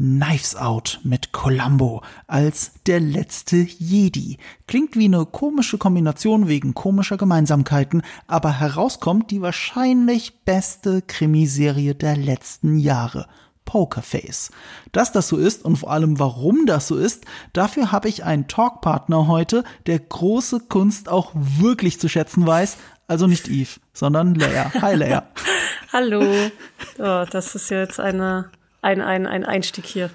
Knives Out mit Columbo als der letzte Jedi. Klingt wie eine komische Kombination wegen komischer Gemeinsamkeiten, aber herauskommt die wahrscheinlich beste Krimiserie der letzten Jahre. Pokerface. Dass das so ist und vor allem warum das so ist, dafür habe ich einen Talkpartner heute, der große Kunst auch wirklich zu schätzen weiß. Also nicht Eve, sondern Leia. Hi Leia. Hallo. Oh, das ist jetzt eine ein, ein, ein Einstieg hier.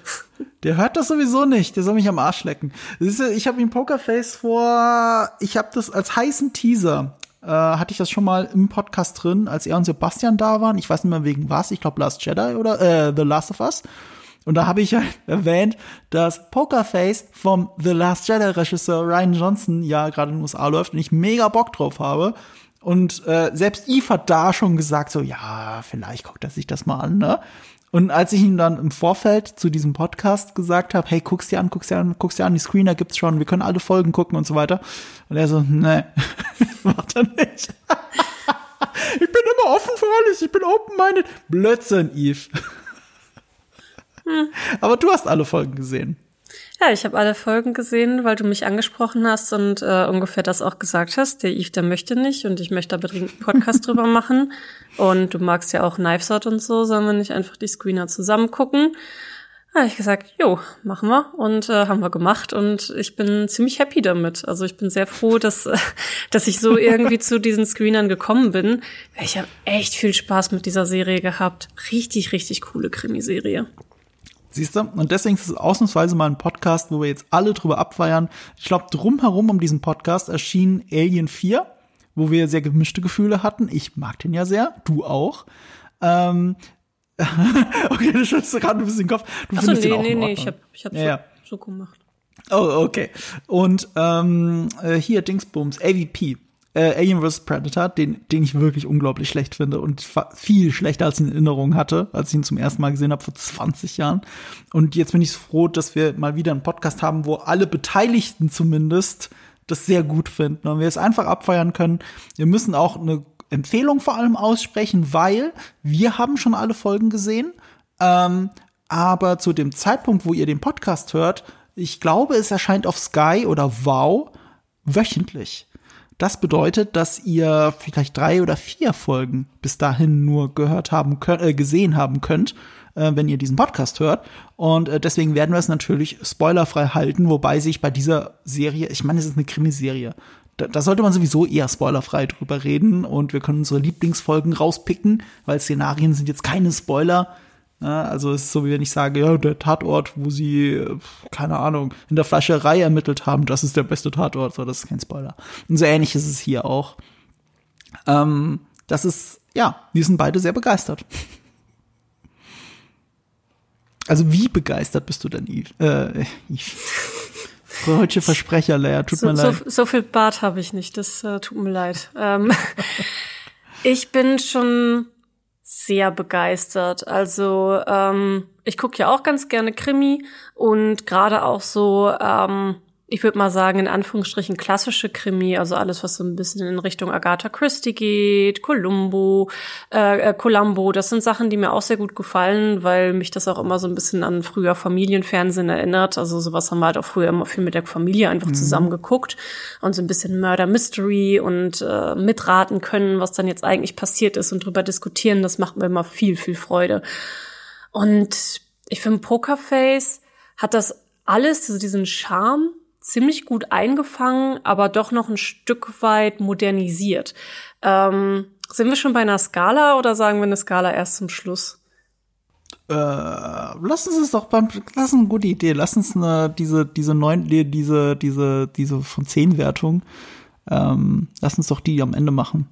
Der hört das sowieso nicht. Der soll mich am Arsch lecken. Ich habe ihn Pokerface vor, ich habe das als heißen Teaser, äh, hatte ich das schon mal im Podcast drin, als er und Sebastian da waren. Ich weiß nicht mehr wegen was. Ich glaube Last Jedi oder äh, The Last of Us. Und da habe ich ja erwähnt, dass Pokerface vom The Last Jedi Regisseur Ryan Johnson ja gerade in den USA läuft und ich mega Bock drauf habe. Und äh, selbst Eve hat da schon gesagt, so, ja, vielleicht guckt er sich das mal an, ne? Und als ich ihm dann im Vorfeld zu diesem Podcast gesagt habe, hey, guck's dir an, guck's dir an, guck's dir an, die Screener gibt's schon, wir können alle Folgen gucken und so weiter. Und er so, nee, macht er nicht. ich bin immer offen für alles, ich bin open-minded. Blödsinn, Eve. Hm. Aber du hast alle Folgen gesehen. Ja, ich habe alle Folgen gesehen, weil du mich angesprochen hast und äh, ungefähr das auch gesagt hast. Der Yves, der möchte nicht und ich möchte da dringend einen Podcast drüber machen. Und du magst ja auch Knives Out und so, sollen wir nicht einfach die Screener zusammen gucken? Da habe ich gesagt, jo, machen wir und äh, haben wir gemacht und ich bin ziemlich happy damit. Also ich bin sehr froh, dass äh, dass ich so irgendwie zu diesen Screenern gekommen bin. Ich habe echt viel Spaß mit dieser Serie gehabt. Richtig, richtig coole Krimiserie. Siehst du? Und deswegen ist es ausnahmsweise mal ein Podcast, wo wir jetzt alle drüber abfeiern. Ich glaube, drumherum um diesen Podcast erschien Alien 4, wo wir sehr gemischte Gefühle hatten. Ich mag den ja sehr, du auch. Ähm, okay, du schüttelst gerade ein bisschen den Kopf. Du Achso, nee, nee, nee, ich hab, ich hab ja, so, ja. so gemacht. Oh, okay. Und ähm, äh, hier Dingsbums, AVP äh, Alien vs. Predator, den, den ich wirklich unglaublich schlecht finde und viel schlechter als ich in Erinnerung hatte, als ich ihn zum ersten Mal gesehen habe vor 20 Jahren. Und jetzt bin ich froh, dass wir mal wieder einen Podcast haben, wo alle Beteiligten zumindest das sehr gut finden und wir es einfach abfeiern können. Wir müssen auch eine Empfehlung vor allem aussprechen, weil wir haben schon alle Folgen gesehen. Ähm, aber zu dem Zeitpunkt, wo ihr den Podcast hört, ich glaube, es erscheint auf Sky oder Wow wöchentlich. Das bedeutet, dass ihr vielleicht drei oder vier Folgen bis dahin nur gehört haben könnt, äh, gesehen haben könnt, äh, wenn ihr diesen Podcast hört. Und äh, deswegen werden wir es natürlich spoilerfrei halten, wobei sich bei dieser Serie, ich meine, es ist eine Krimiserie. Da, da sollte man sowieso eher spoilerfrei drüber reden und wir können unsere Lieblingsfolgen rauspicken, weil Szenarien sind jetzt keine Spoiler. Ja, also es ist so, wie wenn ich sage, ja, der Tatort, wo sie, keine Ahnung, in der Fleischerei ermittelt haben, das ist der beste Tatort, so, das ist kein Spoiler. Und so ähnlich ist es hier auch. Ähm, das ist, ja, wir sind beide sehr begeistert. Also wie begeistert bist du denn, Yves? Äh, Yves. Deutsche Versprecher, Leia, tut so, mir leid. So, so viel Bart habe ich nicht, das äh, tut mir leid. Ähm, ich bin schon sehr begeistert. Also ähm, ich gucke ja auch ganz gerne Krimi und gerade auch so ähm, ich würde mal sagen, in Anführungsstrichen klassische Krimi, also alles, was so ein bisschen in Richtung Agatha Christie geht, Columbo, äh, äh, Columbo, das sind Sachen, die mir auch sehr gut gefallen, weil mich das auch immer so ein bisschen an früher Familienfernsehen erinnert. Also sowas haben wir halt auch früher immer viel mit der Familie einfach mhm. zusammen geguckt und so ein bisschen Murder Mystery und äh, mitraten können, was dann jetzt eigentlich passiert ist und drüber diskutieren, das macht mir immer viel, viel Freude. Und ich finde, Pokerface hat das alles, also diesen Charme, ziemlich gut eingefangen, aber doch noch ein Stück weit modernisiert. Ähm, sind wir schon bei einer Skala oder sagen wir eine Skala erst zum Schluss? Äh, lass uns es doch beim, das ist eine gute Idee. Lass uns eine, diese, diese neun, diese, diese, diese von zehn Wertung, ähm, lass uns doch die am Ende machen.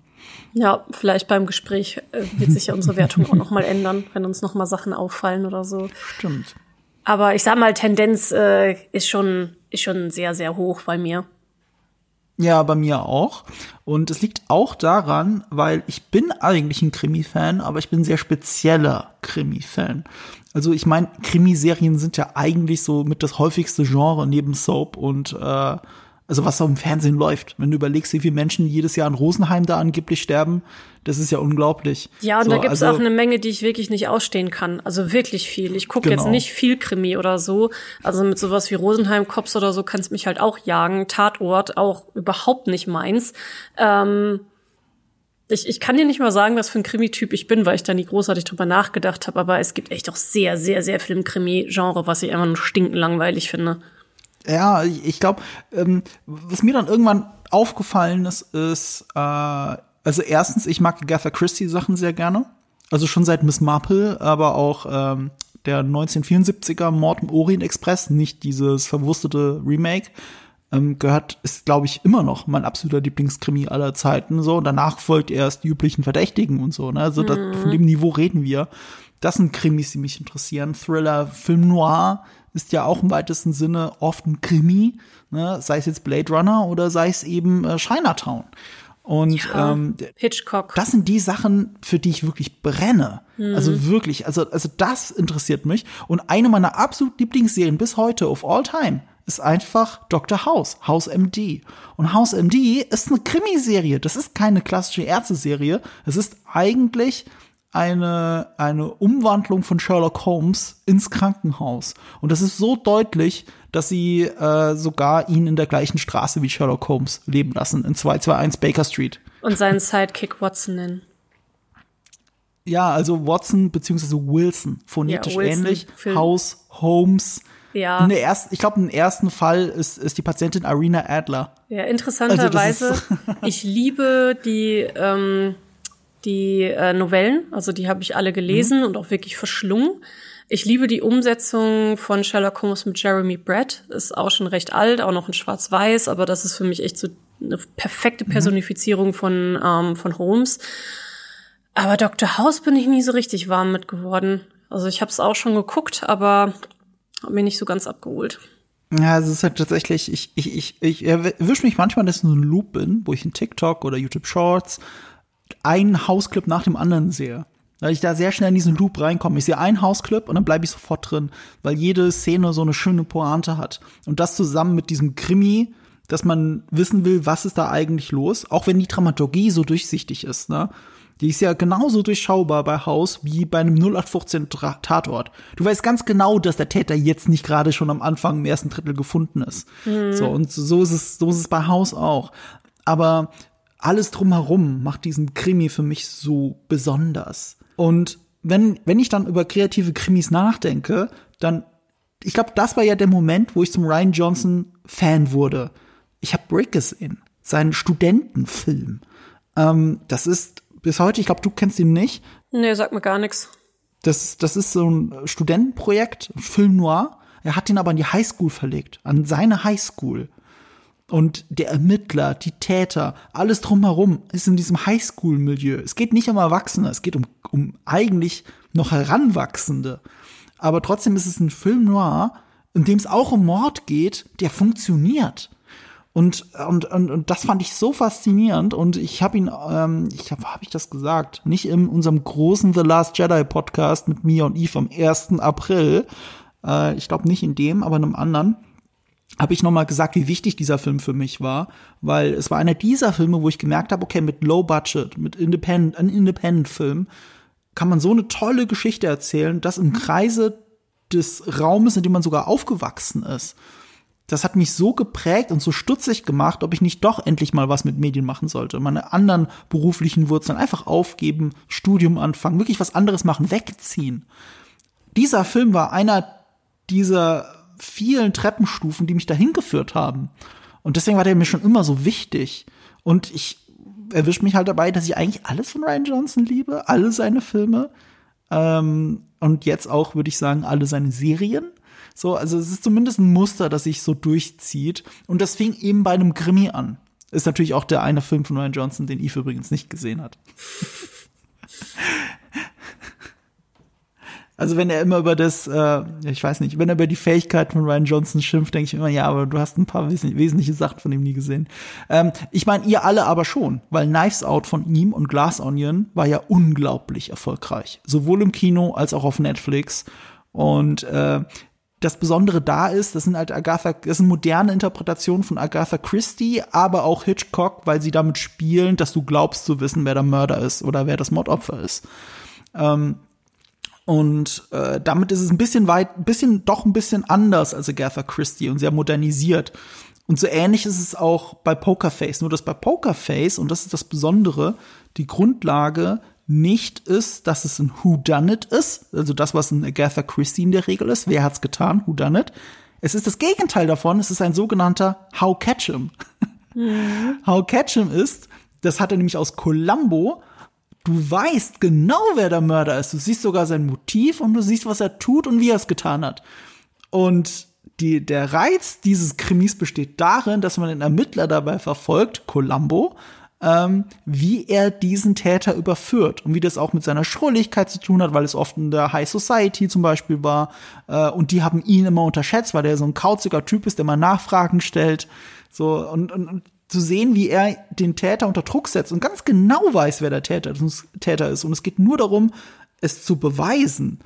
Ja, vielleicht beim Gespräch äh, wird sich ja unsere Wertung auch noch mal ändern, wenn uns noch mal Sachen auffallen oder so. Stimmt. Aber ich sag mal, Tendenz äh, ist schon ist schon sehr, sehr hoch bei mir. Ja, bei mir auch. Und es liegt auch daran, weil ich bin eigentlich ein Krimi-Fan, aber ich bin sehr spezieller Krimi-Fan. Also ich meine, Krimiserien sind ja eigentlich so mit das häufigste Genre neben Soap und äh, Also was da im Fernsehen läuft. Wenn du überlegst, wie viele Menschen jedes Jahr in Rosenheim da angeblich sterben, das ist ja unglaublich. Ja, und so, da gibt's also, auch eine Menge, die ich wirklich nicht ausstehen kann. Also wirklich viel. Ich gucke Genau. jetzt nicht viel Krimi oder so. Also mit sowas wie Rosenheim Cops oder so kann's mich halt auch jagen. Tatort auch überhaupt nicht meins. Ähm, ich, ich kann dir nicht mal sagen, was für ein Krimi-Typ ich bin, weil ich da nie großartig drüber nachgedacht habe. Aber es gibt echt auch sehr, sehr, sehr viel im Krimi-Genre, was ich einfach nur stinkend langweilig finde. Ja, ich, ich glaube, ähm, was mir dann irgendwann aufgefallen ist, ist, äh, also erstens, ich mag Agatha Christie Sachen sehr gerne. Also schon seit Miss Marple, aber auch ähm, der 1974er Mord im Orient Express, nicht dieses verwurstete Remake, ähm, gehört, ist, glaube ich, immer noch mein absoluter Lieblingskrimi aller Zeiten. So, und danach folgt erst die üblichen Verdächtigen und so. Ne? Also das, von dem Niveau reden wir. Das sind Krimis, die mich interessieren. Thriller, Film Noir ist ja auch im weitesten Sinne oft ein Krimi, ne? sei es jetzt Blade Runner oder sei es eben äh, Chinatown. Und Ja, ähm, Hitchcock. das sind die Sachen, für die ich wirklich brenne. Also wirklich, also, also das interessiert mich. Und eine meiner absolut Lieblingsserien bis heute of all time ist einfach Dr. House, House MD. Und House MD ist eine Krimiserie. Das ist keine klassische Ärzteserie. Es ist eigentlich eine, eine Umwandlung von Sherlock Holmes ins Krankenhaus. Und das ist so deutlich, dass sie äh, sogar ihn in der gleichen Straße wie Sherlock Holmes leben lassen, in 221 Baker Street. Und seinen Sidekick Watson nennen. Ja, also Watson beziehungsweise Wilson, phonetisch Ja, Wilson, ähnlich. Film. House, Holmes. Ja. In der ersten, ich glaube, im ersten Fall ist, ist die Patientin Irina Adler. Ja, interessanterweise, Also ich liebe die, ähm, die äh, Novellen, also die habe ich alle gelesen Mhm. und auch wirklich verschlungen. Ich liebe die Umsetzung von Sherlock Holmes mit Jeremy Brett. Ist auch schon recht alt, auch noch in Schwarz-Weiß, aber das ist für mich echt so eine perfekte Personifizierung von, ähm, von Holmes. Aber Dr. House bin ich nie so richtig warm mit geworden. Also ich habe es auch schon geguckt, aber hab mir nicht so ganz abgeholt. Ja, es ist halt tatsächlich, ich, ich, ich, ich erwische mich manchmal, dass ich in so einem Loop bin, wo ich in TikTok oder YouTube Shorts einen Hausclip nach dem anderen sehe. Weil ich da sehr schnell in diesen Loop reinkomme. Ich sehe einen Hausclip und dann bleibe ich sofort drin, weil jede Szene so eine schöne Pointe hat. Und das zusammen mit diesem Krimi, dass man wissen will, was ist da eigentlich los, auch wenn die Dramaturgie so durchsichtig ist, ne? Die ist ja genauso durchschaubar bei Haus wie bei einem 0815 Tra- Tatort. Du weißt ganz genau, dass der Täter jetzt nicht gerade schon am Anfang im ersten Drittel gefunden ist. So, und so ist es, so ist es bei Haus auch. Aber alles drumherum macht diesen Krimi für mich so besonders. Und wenn, wenn ich dann über kreative Krimis nachdenke, dann, ich glaube, das war ja der Moment, wo ich zum Ryan Johnson Fan wurde. Ich habe Brick gesehen, seinen Studentenfilm. Ähm, das ist bis heute, ich glaube, du kennst ihn nicht. Nee, sag mir gar nichts. Das, das ist so ein Studentenprojekt, ein Film noir. Er hat ihn aber an die Highschool verlegt, an seine Highschool. Und der Ermittler, die Täter, alles drumherum ist in diesem Highschool-Milieu. Es geht nicht um Erwachsene, es geht um, um eigentlich noch Heranwachsende. Aber trotzdem ist es ein Film noir, in dem es auch um Mord geht, der funktioniert. Und, und, und, und das fand ich so faszinierend und ich habe ihn, ähm, ich habe hab ich das gesagt, nicht in unserem großen The Last Jedi Podcast mit Mia und Eve am 1. April, äh, ich glaube nicht in dem, aber in einem anderen, habe ich noch mal gesagt, wie wichtig dieser Film für mich war, weil es war einer dieser Filme, wo ich gemerkt habe, okay, mit Low Budget, mit Independent, ein Independent Film kann man so eine tolle Geschichte erzählen, das im Kreise des Raumes, in dem man sogar aufgewachsen ist das hat mich so geprägt und so stutzig gemacht, ob ich nicht doch endlich mal was mit Medien machen sollte. Meine anderen beruflichen Wurzeln einfach aufgeben, Studium anfangen, wirklich was anderes machen, wegziehen. Dieser Film war einer dieser vielen Treppenstufen, die mich dahin geführt haben. Und deswegen war der mir schon immer so wichtig. Und ich erwische mich halt dabei, dass ich eigentlich alles von Ryan Johnson liebe, alle seine Filme. Ähm, und jetzt auch, würde ich sagen, alle seine Serien. So, also es ist zumindest ein Muster, das sich so durchzieht. Und das fing eben bei einem Krimi an. Ist natürlich auch der eine Film von Ryan Johnson, den Eve übrigens nicht gesehen hat. Also wenn er immer über das, äh, ich weiß nicht, wenn er über die Fähigkeiten von Ryan Johnson schimpft, denke ich immer, ja, aber du hast ein paar wes wesentliche Sachen von ihm nie gesehen. Ähm, ich meine, ihr alle aber schon, weil Knives Out von ihm und Glass Onion war ja unglaublich erfolgreich. Sowohl im Kino als auch auf Netflix. Und äh, das Besondere da ist, das sind halt Agatha, das sind moderne Interpretationen von Agatha Christie, aber auch Hitchcock, weil sie damit spielen, dass du glaubst zu wissen, wer der Mörder ist oder wer das Mordopfer ist. Ähm, und äh, damit ist es ein bisschen weit, ein bisschen, doch ein bisschen anders als Agatha Christie und sehr modernisiert. Und so ähnlich ist es auch bei Pokerface. Nur dass bei Pokerface, und das ist das Besondere, die Grundlage nicht ist, dass es ein Who Done It ist, also das, was ein Agatha Christie in der Regel ist. Wer hat's getan? Who Done It? Es ist das Gegenteil davon. Es ist ein sogenannter How Catch Him. Mhm. How Catch Him ist, das hat er nämlich aus Columbo. Du weißt genau, wer der Mörder ist. Du siehst sogar sein Motiv und du siehst, was er tut und wie er es getan hat. Und die, der Reiz dieses Krimis besteht darin, dass man den Ermittler dabei verfolgt, Columbo, ähm, wie er diesen Täter überführt und wie das auch mit seiner Schrulligkeit zu tun hat, weil es oft in der High Society zum Beispiel war. Äh, und die haben ihn immer unterschätzt, weil der so ein kauziger Typ ist, der mal Nachfragen stellt. So, und, und, und zu sehen, wie er den Täter unter Druck setzt und ganz genau weiß, wer der Täter, ist. Und es geht nur darum, es zu beweisen.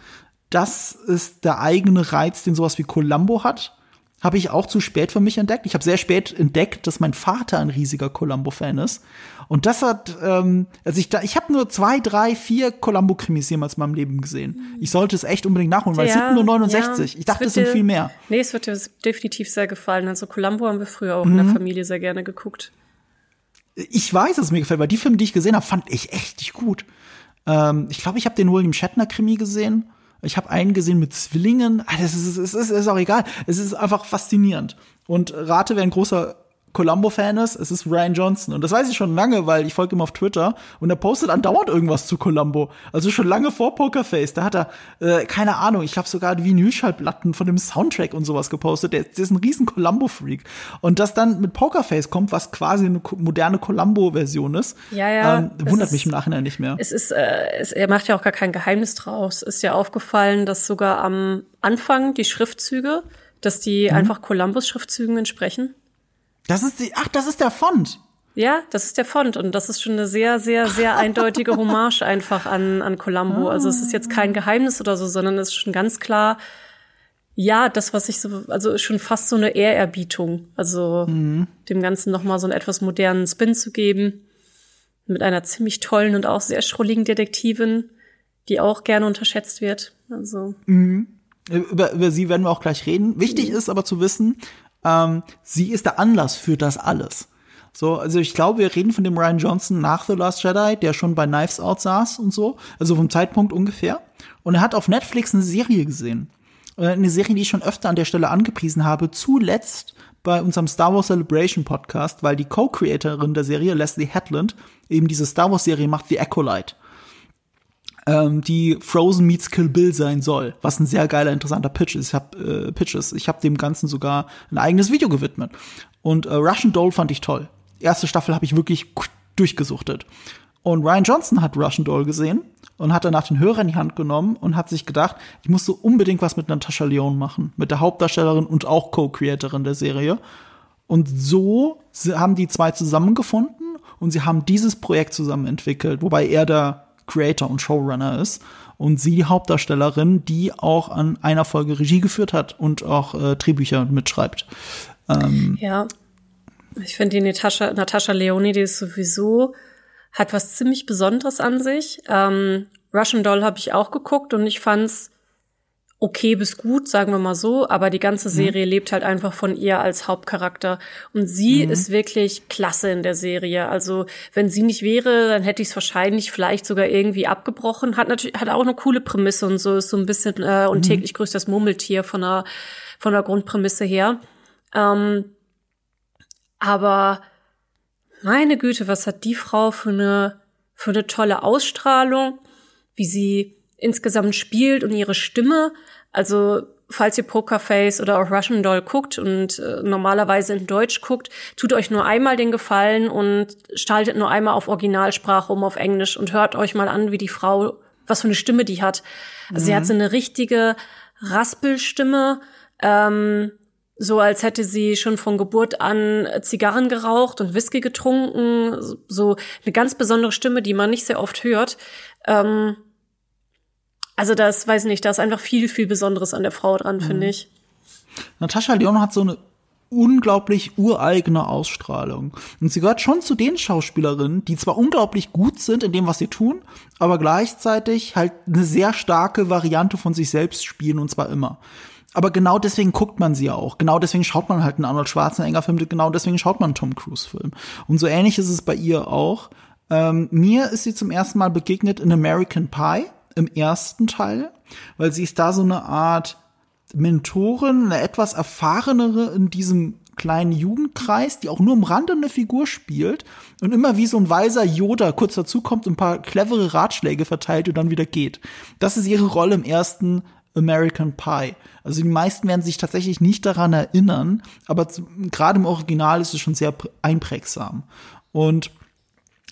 Das ist der eigene Reiz, den sowas wie Columbo hat habe ich auch zu spät für mich entdeckt. Ich habe sehr spät entdeckt, dass mein Vater ein riesiger Columbo-Fan ist. Und das hat, ähm, also ich da, ich habe nur zwei, drei, vier Columbo-Krimis jemals in meinem Leben gesehen. Mhm. Ich sollte es echt unbedingt nachholen, weil ja, es sind nur 69. Ja, ich dachte, es sind viel mehr. Nee, es wird dir definitiv sehr gefallen. Also Columbo haben wir früher auch mhm. in der Familie sehr gerne geguckt. Ich weiß, dass es mir gefällt, weil die Filme, die ich gesehen habe, fand ich echt nicht gut. Ähm, ich glaube, ich habe den William Shatner-Krimi gesehen. Ich habe einen gesehen mit Zwillingen. Ah, das ist, es ist, ist auch egal. Es ist einfach faszinierend. Und rate, wer ein großer Columbo-Fan ist, es ist Ryan Johnson. Und das weiß ich schon lange, weil ich folge ihm auf Twitter und er postet andauernd irgendwas zu Columbo. Also schon lange vor Pokerface. Da hat er, äh, keine Ahnung, ich habe sogar die Vinylschallplatten von dem Soundtrack und sowas gepostet. Der, der ist ein riesen Columbo-Freak. Und das dann mit Pokerface kommt, was quasi eine moderne Columbo-Version ist, ja, ja, ähm, wundert ist, mich im Nachhinein nicht mehr. Es ist, äh, es, er macht ja auch gar kein Geheimnis draus. Ist ja aufgefallen, dass sogar am Anfang die Schriftzüge, dass die mhm. einfach Columbus-Schriftzügen entsprechen. Das ist die, ach, das ist der Font. Ja, das ist der Font und das ist schon eine sehr, sehr, sehr eindeutige Hommage einfach an, an Columbo. Also es ist jetzt kein Geheimnis oder so, sondern es ist schon ganz klar, ja, das, was ich so, also schon fast so eine Ehrerbietung. Also mhm. dem Ganzen nochmal so einen etwas modernen Spin zu geben. Mit einer ziemlich tollen und auch sehr schrulligen Detektivin, die auch gerne unterschätzt wird. Also. Mhm. Über, über sie werden wir auch gleich reden. Wichtig mhm. ist aber zu wissen, ähm, sie ist der Anlass für das alles. So, also ich glaube, wir reden von dem Ryan Johnson nach The Last Jedi, der schon bei Knives Out saß und so, also vom Zeitpunkt ungefähr. Und er hat auf Netflix eine Serie gesehen. Äh, eine Serie, die ich schon öfter an der Stelle angepriesen habe, zuletzt bei unserem Star Wars Celebration Podcast, weil die Co-Creatorin der Serie, Leslie Hetland, eben diese Star Wars Serie macht, The Acolyte ähm, die Frozen meets Kill Bill sein soll, was ein sehr geiler, interessanter Pitch ist. Ich hab, äh, Pitch ist. Ich habe dem Ganzen sogar ein eigenes Video gewidmet. Und äh, Russian Doll fand ich toll. Erste Staffel habe ich wirklich durchgesuchtet. Und Ryan Johnson hat Russian Doll gesehen und hat danach den Hörer in die Hand genommen und hat sich gedacht, ich muss so unbedingt was mit Natascha Leon machen, mit der Hauptdarstellerin und auch Co-Creatorin der Serie. Und so haben die zwei zusammengefunden und sie haben dieses Projekt zusammen entwickelt, wobei er der Creator und Showrunner ist und sie die Hauptdarstellerin, die auch an einer Folge Regie geführt hat und auch äh, Drehbücher mitschreibt. Ähm, ja, ich finde die Natascha, Natascha Leoni, die ist sowieso, hat was ziemlich Besonderes an sich. Ähm, Russian Doll habe ich auch geguckt und ich fand's okay bis gut, sagen wir mal so, aber die ganze mhm. Serie mhm. lebt halt einfach von ihr als Hauptcharakter. Und sie mhm. ist wirklich klasse in der Serie. Also, wenn sie nicht wäre, dann hätte ich es wahrscheinlich vielleicht sogar irgendwie abgebrochen. Hat natürlich, hat auch eine coole Prämisse und so, ist so ein bisschen, äh, und mhm. täglich grüßt das Murmeltier von der, von der Grundprämisse her. Ähm, aber meine Güte, was hat die Frau für eine, für eine tolle Ausstrahlung, wie sie insgesamt spielt und ihre Stimme. Also falls ihr Pokerface oder auch Russian Doll guckt und äh, normalerweise in Deutsch guckt, tut euch nur einmal den Gefallen und schaltet nur einmal auf Originalsprache um auf Englisch und hört euch mal an, wie die Frau, was für eine Stimme die hat. Also mhm. sie hat so eine richtige Raspelstimme, ähm, so als hätte sie schon von Geburt an Zigarren geraucht und Whisky getrunken, so eine ganz besondere Stimme, die man nicht sehr oft hört. Ähm, also das weiß nicht, da ist einfach viel, viel Besonderes an der Frau dran, mhm. finde ich. Natascha Leon hat so eine unglaublich ureigene Ausstrahlung. Und sie gehört schon zu den Schauspielerinnen, die zwar unglaublich gut sind in dem, was sie tun, aber gleichzeitig halt eine sehr starke Variante von sich selbst spielen und zwar immer. Aber genau deswegen guckt man sie ja auch. Genau deswegen schaut man halt einen Arnold Schwarzenegger-Film, genau deswegen schaut man einen Tom Cruise-Film. Und so ähnlich ist es bei ihr auch. Ähm, mir ist sie zum ersten Mal begegnet in American Pie, im ersten Teil, weil sie ist da so eine Art Mentorin, eine etwas erfahrenere in diesem kleinen Jugendkreis, die auch nur am Rande eine Figur spielt und immer wie so ein weiser Yoda kurz dazu kommt und ein paar clevere Ratschläge verteilt und dann wieder geht. Das ist ihre Rolle im ersten American Pie. Also die meisten werden sich tatsächlich nicht daran erinnern, aber gerade im Original ist es schon sehr einprägsam. Und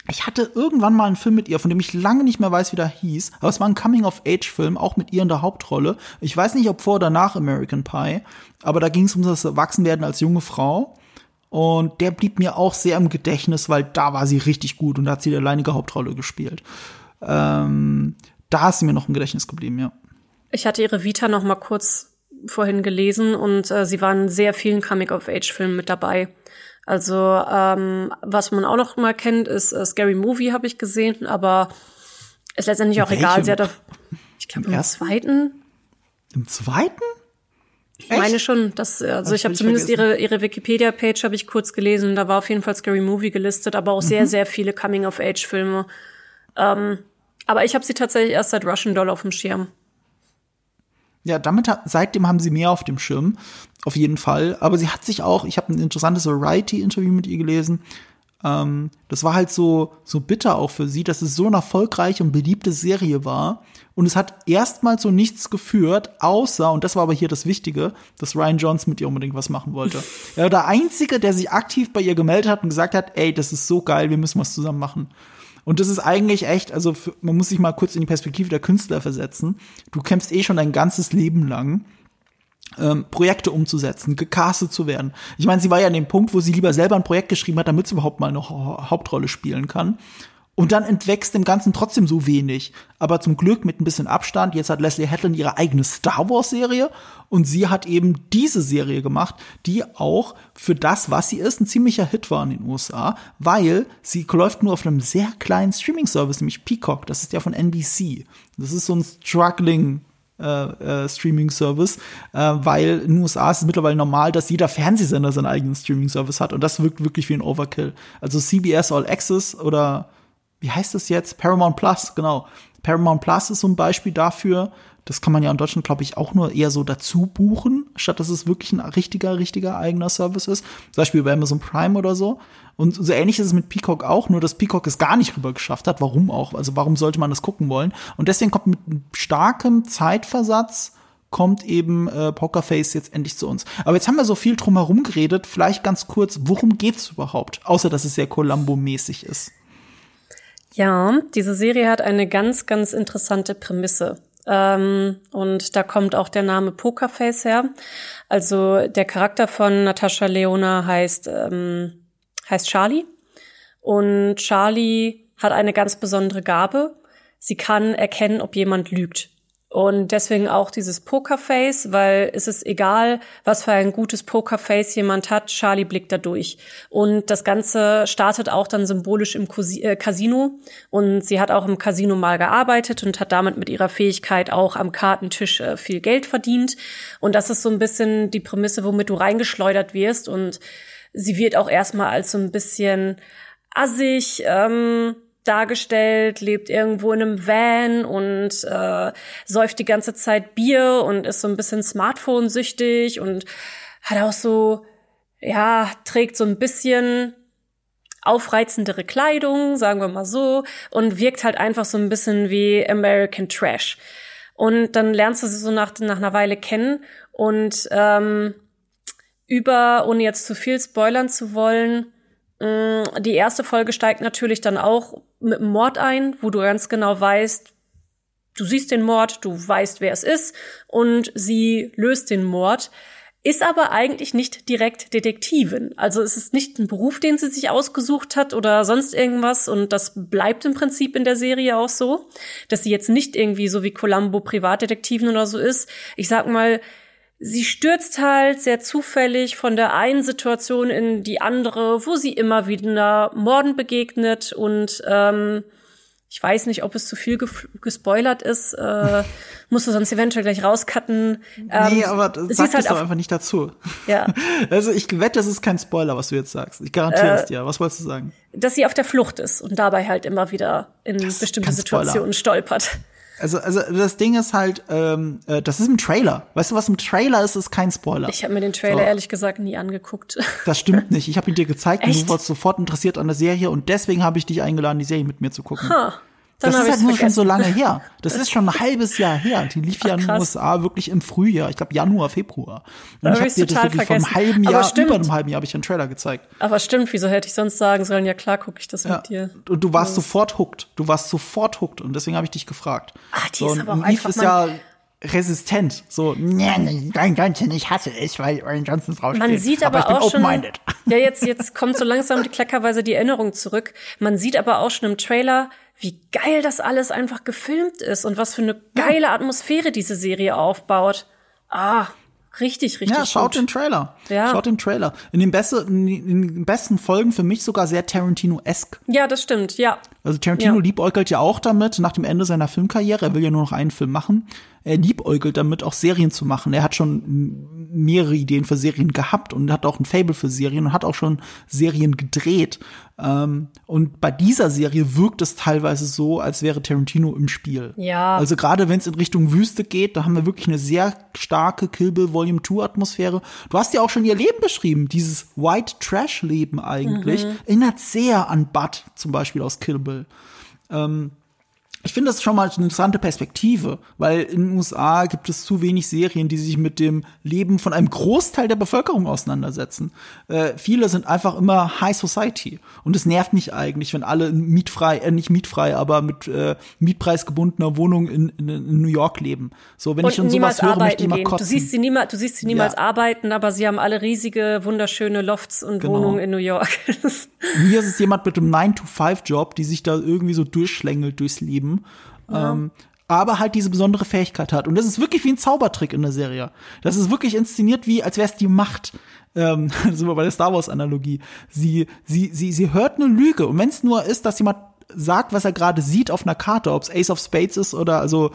ich hatte irgendwann mal einen Film mit ihr, von dem ich lange nicht mehr weiß, wie der hieß, aber es war ein Coming-of-Age-Film, auch mit ihr in der Hauptrolle. Ich weiß nicht, ob vor oder nach American Pie, aber da ging es um das Erwachsenwerden als junge Frau. Und der blieb mir auch sehr im Gedächtnis, weil da war sie richtig gut und da hat sie die alleinige Hauptrolle gespielt. Ähm, da ist sie mir noch im Gedächtnis geblieben, ja. Ich hatte ihre Vita noch mal kurz vorhin gelesen und äh, sie war in sehr vielen Coming-of-Age-Filmen mit dabei. Also ähm, was man auch noch mal kennt, ist äh, Scary Movie habe ich gesehen, aber ist letztendlich auch Welche? egal. Sie hat auf, ich glaube im, im zweiten. Im zweiten? Ich meine schon, dass also ich habe zumindest ihre ihre Wikipedia Page habe ich kurz gelesen, da war auf jeden Fall Scary Movie gelistet, aber auch mhm. sehr sehr viele Coming of Age Filme. Ähm, aber ich habe sie tatsächlich erst seit Russian Doll auf dem Schirm. Ja, damit seitdem haben sie mehr auf dem Schirm, auf jeden Fall. Aber sie hat sich auch, ich habe ein interessantes Variety-Interview mit ihr gelesen. Ähm, das war halt so so bitter auch für sie, dass es so eine erfolgreiche und beliebte Serie war. Und es hat erstmal so nichts geführt, außer, und das war aber hier das Wichtige, dass Ryan Johnson mit ihr unbedingt was machen wollte. Er war der Einzige, der sich aktiv bei ihr gemeldet hat und gesagt hat, ey, das ist so geil, wir müssen was zusammen machen. Und das ist eigentlich echt, also für, man muss sich mal kurz in die Perspektive der Künstler versetzen. Du kämpfst eh schon dein ganzes Leben lang. Ähm, Projekte umzusetzen, gecastet zu werden. Ich meine, sie war ja an dem Punkt, wo sie lieber selber ein Projekt geschrieben hat, damit sie überhaupt mal eine Hauptrolle spielen kann. Und dann entwächst dem Ganzen trotzdem so wenig. Aber zum Glück mit ein bisschen Abstand. Jetzt hat Leslie Hetland ihre eigene Star Wars Serie und sie hat eben diese Serie gemacht, die auch für das, was sie ist, ein ziemlicher Hit war in den USA, weil sie läuft nur auf einem sehr kleinen Streaming Service, nämlich Peacock. Das ist ja von NBC. Das ist so ein struggling äh, äh, Streaming-Service, äh, weil in den USA ist es mittlerweile normal, dass jeder Fernsehsender seinen eigenen Streaming-Service hat und das wirkt wirklich wie ein Overkill. Also CBS All Access oder wie heißt das jetzt? Paramount Plus, genau. Paramount Plus ist so ein Beispiel dafür. Das kann man ja in Deutschland, glaube ich, auch nur eher so dazu buchen, statt dass es wirklich ein richtiger, richtiger eigener Service ist. Zum Beispiel bei Amazon Prime oder so. Und so ähnlich ist es mit Peacock auch, nur dass Peacock es gar nicht rüber geschafft hat. Warum auch? Also warum sollte man das gucken wollen? Und deswegen kommt mit starkem Zeitversatz kommt eben äh, Pokerface jetzt endlich zu uns. Aber jetzt haben wir so viel drum herum geredet. Vielleicht ganz kurz, worum geht's überhaupt? Außer, dass es sehr Columbo-mäßig ist. Ja, diese Serie hat eine ganz, ganz interessante Prämisse. Ähm, und da kommt auch der Name Pokerface her. Also der Charakter von Natascha Leona heißt, ähm, heißt Charlie. Und Charlie hat eine ganz besondere Gabe. Sie kann erkennen, ob jemand lügt. Und deswegen auch dieses Pokerface, weil es ist egal, was für ein gutes Pokerface jemand hat, Charlie blickt da durch. Und das Ganze startet auch dann symbolisch im äh, Casino. Und sie hat auch im Casino mal gearbeitet und hat damit mit ihrer Fähigkeit auch am Kartentisch äh, viel Geld verdient. Und das ist so ein bisschen die Prämisse, womit du reingeschleudert wirst. Und sie wird auch erstmal als so ein bisschen assig, ähm, dargestellt, lebt irgendwo in einem Van und äh, säuft die ganze Zeit Bier und ist so ein bisschen Smartphone-süchtig und hat auch so, ja, trägt so ein bisschen aufreizendere Kleidung, sagen wir mal so, und wirkt halt einfach so ein bisschen wie American Trash. Und dann lernst du sie so nach, nach einer Weile kennen und ähm, über, ohne jetzt zu viel spoilern zu wollen, die erste Folge steigt natürlich dann auch mit einem Mord ein, wo du ganz genau weißt, du siehst den Mord, du weißt, wer es ist und sie löst den Mord, ist aber eigentlich nicht direkt Detektivin. Also es ist nicht ein Beruf, den sie sich ausgesucht hat oder sonst irgendwas und das bleibt im Prinzip in der Serie auch so, dass sie jetzt nicht irgendwie so wie Columbo Privatdetektivin oder so ist. Ich sag mal, sie stürzt halt sehr zufällig von der einen Situation in die andere, wo sie immer wieder Morden begegnet und ähm, ich weiß nicht, ob es zu viel ge gespoilert ist. Äh, musst du sonst eventuell gleich rauscutten. Ähm, nee, aber sag halt doch einfach nicht dazu. Ja. Also ich wette, das ist kein Spoiler, was du jetzt sagst. Ich garantiere äh, es dir. Was wolltest du sagen? Dass sie auf der Flucht ist und dabei halt immer wieder in das bestimmte Situationen stolpert. Also, also das Ding ist halt, ähm, äh, das ist ein Trailer. Weißt du, was ein Trailer ist, ist kein Spoiler. Ich habe mir den Trailer so. ehrlich gesagt nie angeguckt. Das stimmt nicht. Ich habe ihn dir gezeigt Echt? und du warst sofort interessiert an der Serie und deswegen habe ich dich eingeladen, die Serie mit mir zu gucken. Huh. Dann das ist halt nur vergessen. schon so lange her. Das ist schon ein halbes Jahr her. Die lief Ach, ja in den USA wirklich im Frühjahr. Ich glaube Januar, Februar. Und ich habe dir das wirklich vergessen. vor einem halben Jahr, über einem halben Jahr habe ich einen Trailer gezeigt. Aber stimmt, wieso hätte ich sonst sagen sollen, ja klar gucke ich das ja. mit dir. Und du warst ja. sofort hooked. Du warst sofort hooked und deswegen habe ich dich gefragt. Ach, die so, ist aber auch einfach ist ja resistent. So, nee, dein Johnson, ich hasse es, weil Ryan Johnson draufsteht. Man sieht aber, aber auch schon, ja, jetzt, jetzt kommt so langsam die kleckerweise die Erinnerung zurück. Man sieht aber auch schon im Trailer, wie geil das alles einfach gefilmt ist und was für eine geile Atmosphäre diese Serie aufbaut. Ah, richtig, richtig. Ja, schaut gut. den Trailer. Ja. Schaut den Trailer. In den, beste, in den besten Folgen für mich sogar sehr Tarantino-esk. Ja, das stimmt, ja. Also Tarantino ja. liebäugelt ja auch damit, nach dem Ende seiner Filmkarriere, er will ja nur noch einen Film machen, er liebäugelt damit, auch Serien zu machen. Er hat schon mehrere Ideen für Serien gehabt und hat auch ein Fable für Serien und hat auch schon Serien gedreht. Ähm, und bei dieser Serie wirkt es teilweise so, als wäre Tarantino im Spiel. Ja. Also gerade wenn es in Richtung Wüste geht, da haben wir wirklich eine sehr starke Kill Bill Volume 2 Atmosphäre. Du hast ja auch schon ihr Leben beschrieben, dieses White Trash Leben eigentlich. Mhm. Erinnert sehr an Bud zum Beispiel aus Kill Bill. Ähm, ich finde das schon mal eine interessante Perspektive, weil in den USA gibt es zu wenig Serien, die sich mit dem Leben von einem Großteil der Bevölkerung auseinandersetzen. Äh, viele sind einfach immer High Society und es nervt mich eigentlich, wenn alle mietfrei, äh, nicht mietfrei, aber mit äh, mietpreisgebundener Wohnung in, in, in, New York leben. So, wenn und ich schon sowas höre, möchte ich immer kotzen. Du siehst sie niemals, du siehst sie niemals ja. arbeiten, aber sie haben alle riesige, wunderschöne Lofts und genau. Wohnungen in New York. Hier ist es jemand mit einem 9-to-5-Job, die sich da irgendwie so durchschlängelt durchs Leben ja. Ähm, aber halt diese besondere Fähigkeit hat. Und das ist wirklich wie ein Zaubertrick in der Serie. Das ist wirklich inszeniert wie, als wäre es die Macht. Ähm, sind wir bei der Star Wars-Analogie. Sie, sie, sie, sie hört eine Lüge. Und wenn es nur ist, dass jemand sagt, was er gerade sieht auf einer Karte, ob es Ace of Spades ist oder also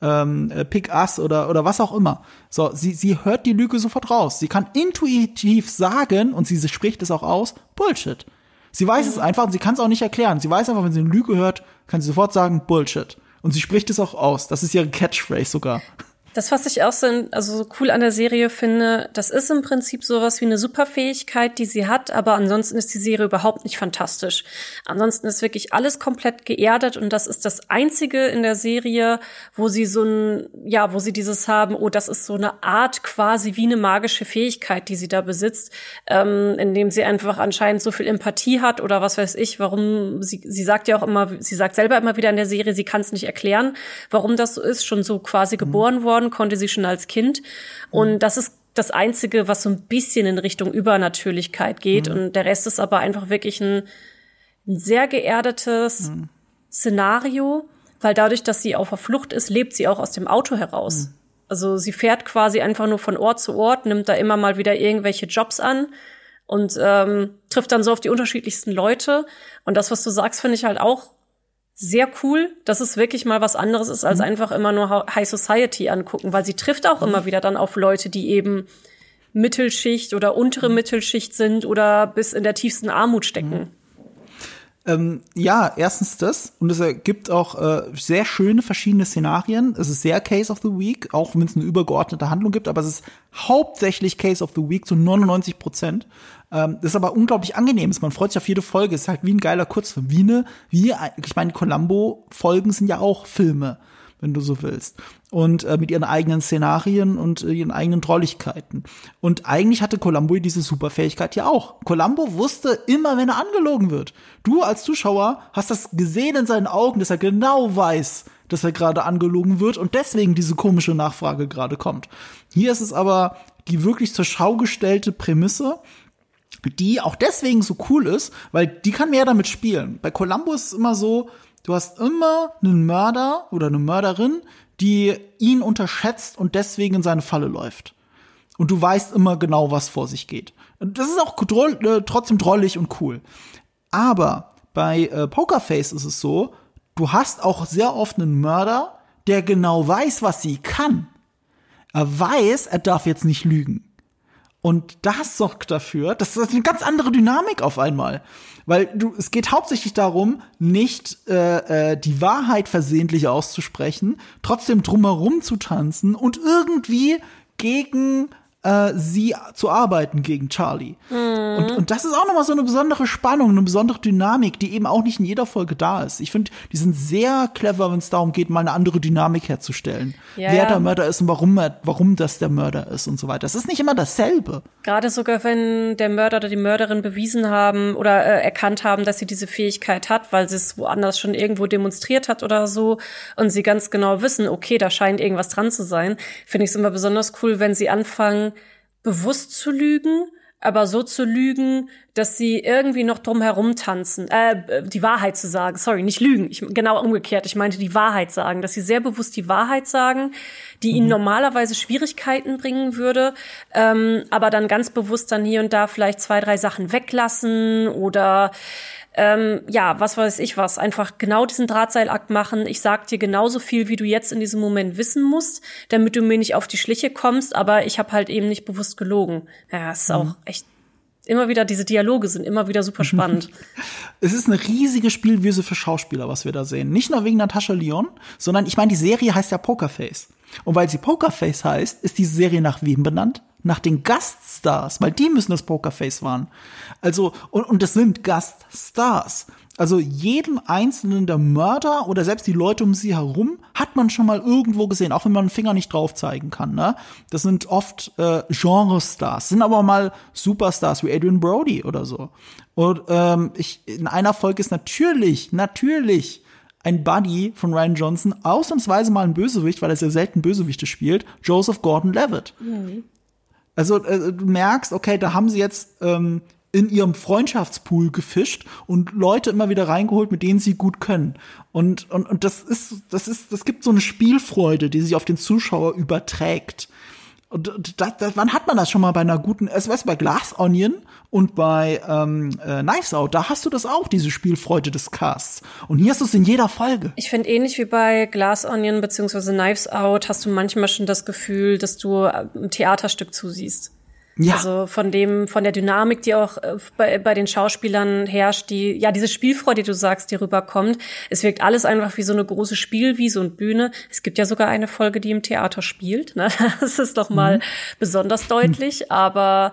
ähm, äh, Pick Us oder, oder was auch immer. So, sie, sie hört die Lüge sofort raus. Sie kann intuitiv sagen, und sie spricht es auch aus, Bullshit. Sie weiß es einfach und sie kann es auch nicht erklären. Sie weiß einfach, wenn sie eine Lüge hört, kann sie sofort sagen Bullshit. Und sie spricht es auch aus. Das ist ihre Catchphrase sogar. Das, was ich auch so, also so cool an der Serie finde, das ist im Prinzip sowas wie eine Superfähigkeit, die sie hat, aber ansonsten ist die Serie überhaupt nicht fantastisch. Ansonsten ist wirklich alles komplett geerdet und das ist das einzige in der Serie, wo sie so ein, ja, wo sie dieses haben, oh, das ist so eine Art quasi wie eine magische Fähigkeit, die sie da besitzt, ähm, indem sie einfach anscheinend so viel Empathie hat oder was weiß ich, warum sie, sie sagt ja auch immer, sie sagt selber immer wieder in der Serie, sie kann es nicht erklären, warum das so ist, schon so quasi mhm. geboren worden Frauen konnte sie schon als Kind. Und das ist das Einzige, was so ein bisschen in Richtung Übernatürlichkeit geht. Mhm. Und der Rest ist aber einfach wirklich ein, ein sehr geerdetes mhm. Szenario, weil dadurch, dass sie auf der Flucht ist, lebt sie auch aus dem Auto heraus. Mhm. Also sie fährt quasi einfach nur von Ort zu Ort, nimmt da immer mal wieder irgendwelche Jobs an und ähm, trifft dann so auf die unterschiedlichsten Leute. Und das, was du sagst, finde ich halt auch sehr cool, dass es wirklich mal was anderes ist, als mhm. einfach immer nur High Society angucken, weil sie trifft auch mhm. immer wieder dann auf Leute, die eben Mittelschicht oder untere mhm. Mittelschicht sind oder bis in der tiefsten Armut stecken. Mhm. Ähm, ja, erstens das. Und es ergibt auch äh, sehr schöne verschiedene Szenarien. Es ist sehr Case of the Week, auch wenn es eine übergeordnete Handlung gibt, aber es ist hauptsächlich Case of the Week zu 99 Prozent. Ähm, das ist aber unglaublich angenehm. Man freut sich auf jede Folge. Es ist halt wie ein geiler Kurzfilm. Wie eine, wie, ich meine, Columbo-Folgen sind ja auch Filme wenn du so willst. Und äh, mit ihren eigenen Szenarien und äh, ihren eigenen Trolligkeiten. Und eigentlich hatte Columbo diese Superfähigkeit ja auch. Columbo wusste immer, wenn er angelogen wird. Du als Zuschauer hast das gesehen in seinen Augen, dass er genau weiß, dass er gerade angelogen wird und deswegen diese komische Nachfrage gerade kommt. Hier ist es aber die wirklich zur Schau gestellte Prämisse, die auch deswegen so cool ist, weil die kann mehr damit spielen. Bei Columbo ist es immer so, Du hast immer einen Mörder oder eine Mörderin, die ihn unterschätzt und deswegen in seine Falle läuft. Und du weißt immer genau, was vor sich geht. Das ist auch droll, äh, trotzdem drollig und cool. Aber bei äh, Pokerface ist es so, du hast auch sehr oft einen Mörder, der genau weiß, was sie kann. Er weiß, er darf jetzt nicht lügen. Und das sorgt dafür, das ist eine ganz andere Dynamik auf einmal. Weil du, es geht hauptsächlich darum, nicht äh, äh, die Wahrheit versehentlich auszusprechen, trotzdem drumherum zu tanzen und irgendwie gegen äh, sie zu arbeiten gegen Charlie. Mhm. Und, und das ist auch nochmal so eine besondere Spannung, eine besondere Dynamik, die eben auch nicht in jeder Folge da ist. Ich finde, die sind sehr clever, wenn es darum geht, mal eine andere Dynamik herzustellen. Ja, wer ja. der Mörder ist und warum, er, warum das der Mörder ist und so weiter. Das ist nicht immer dasselbe. Gerade sogar, wenn der Mörder oder die Mörderin bewiesen haben oder äh, erkannt haben, dass sie diese Fähigkeit hat, weil sie es woanders schon irgendwo demonstriert hat oder so und sie ganz genau wissen, okay, da scheint irgendwas dran zu sein, finde ich es immer besonders cool, wenn sie anfangen, bewusst zu lügen, aber so zu lügen, dass sie irgendwie noch drum herum tanzen, äh, die Wahrheit zu sagen, sorry, nicht lügen, ich, genau umgekehrt, ich meinte die Wahrheit sagen, dass sie sehr bewusst die Wahrheit sagen, die mhm. ihnen normalerweise Schwierigkeiten bringen würde, ähm, aber dann ganz bewusst dann hier und da vielleicht zwei, drei Sachen weglassen oder ähm, ja, was weiß ich was, einfach genau diesen Drahtseilakt machen. Ich sag dir genauso viel, wie du jetzt in diesem Moment wissen musst, damit du mir nicht auf die Schliche kommst, aber ich habe halt eben nicht bewusst gelogen. Ja, es ist mhm. auch echt immer wieder, diese Dialoge sind immer wieder super spannend. es ist eine riesige Spielwiese für Schauspieler, was wir da sehen. Nicht nur wegen Natascha Lyon, sondern ich meine, die Serie heißt ja Pokerface. Und weil sie Pokerface heißt, ist diese Serie nach wem benannt? Nach den Gaststars, weil die müssen das Pokerface waren. Also, und, und das sind Gaststars. Also jeden einzelnen der Mörder oder selbst die Leute um sie herum hat man schon mal irgendwo gesehen, auch wenn man den Finger nicht drauf zeigen kann. Ne? Das sind oft äh, Genre-Stars, sind aber mal Superstars wie Adrian Brody oder so. Und ähm, ich, in einer Folge ist natürlich, natürlich ein Buddy von Ryan Johnson, ausnahmsweise mal ein Bösewicht, weil er sehr selten Bösewichte spielt, Joseph Gordon-Levitt. Mhm. Also äh, du merkst, okay, da haben sie jetzt ähm, in ihrem Freundschaftspool gefischt und Leute immer wieder reingeholt, mit denen sie gut können. Und, und, und das ist, das ist, das gibt so eine Spielfreude, die sich auf den Zuschauer überträgt. Und das, das, wann hat man das schon mal bei einer guten, also weißt bei Glass Onion und bei ähm, äh, Knives Out, da hast du das auch, diese Spielfreude des Casts. Und hier hast du es in jeder Folge. Ich finde ähnlich wie bei Glass Onion beziehungsweise Knives Out hast du manchmal schon das Gefühl, dass du äh, ein Theaterstück zusiehst. Ja. Also von dem, von der Dynamik, die auch äh, bei, bei den Schauspielern herrscht, die, ja, diese Spielfreude, die du sagst, die rüberkommt. Es wirkt alles einfach wie so eine große Spielwiese und Bühne. Es gibt ja sogar eine Folge, die im Theater spielt. Ne? Das ist doch mal mhm. besonders deutlich, aber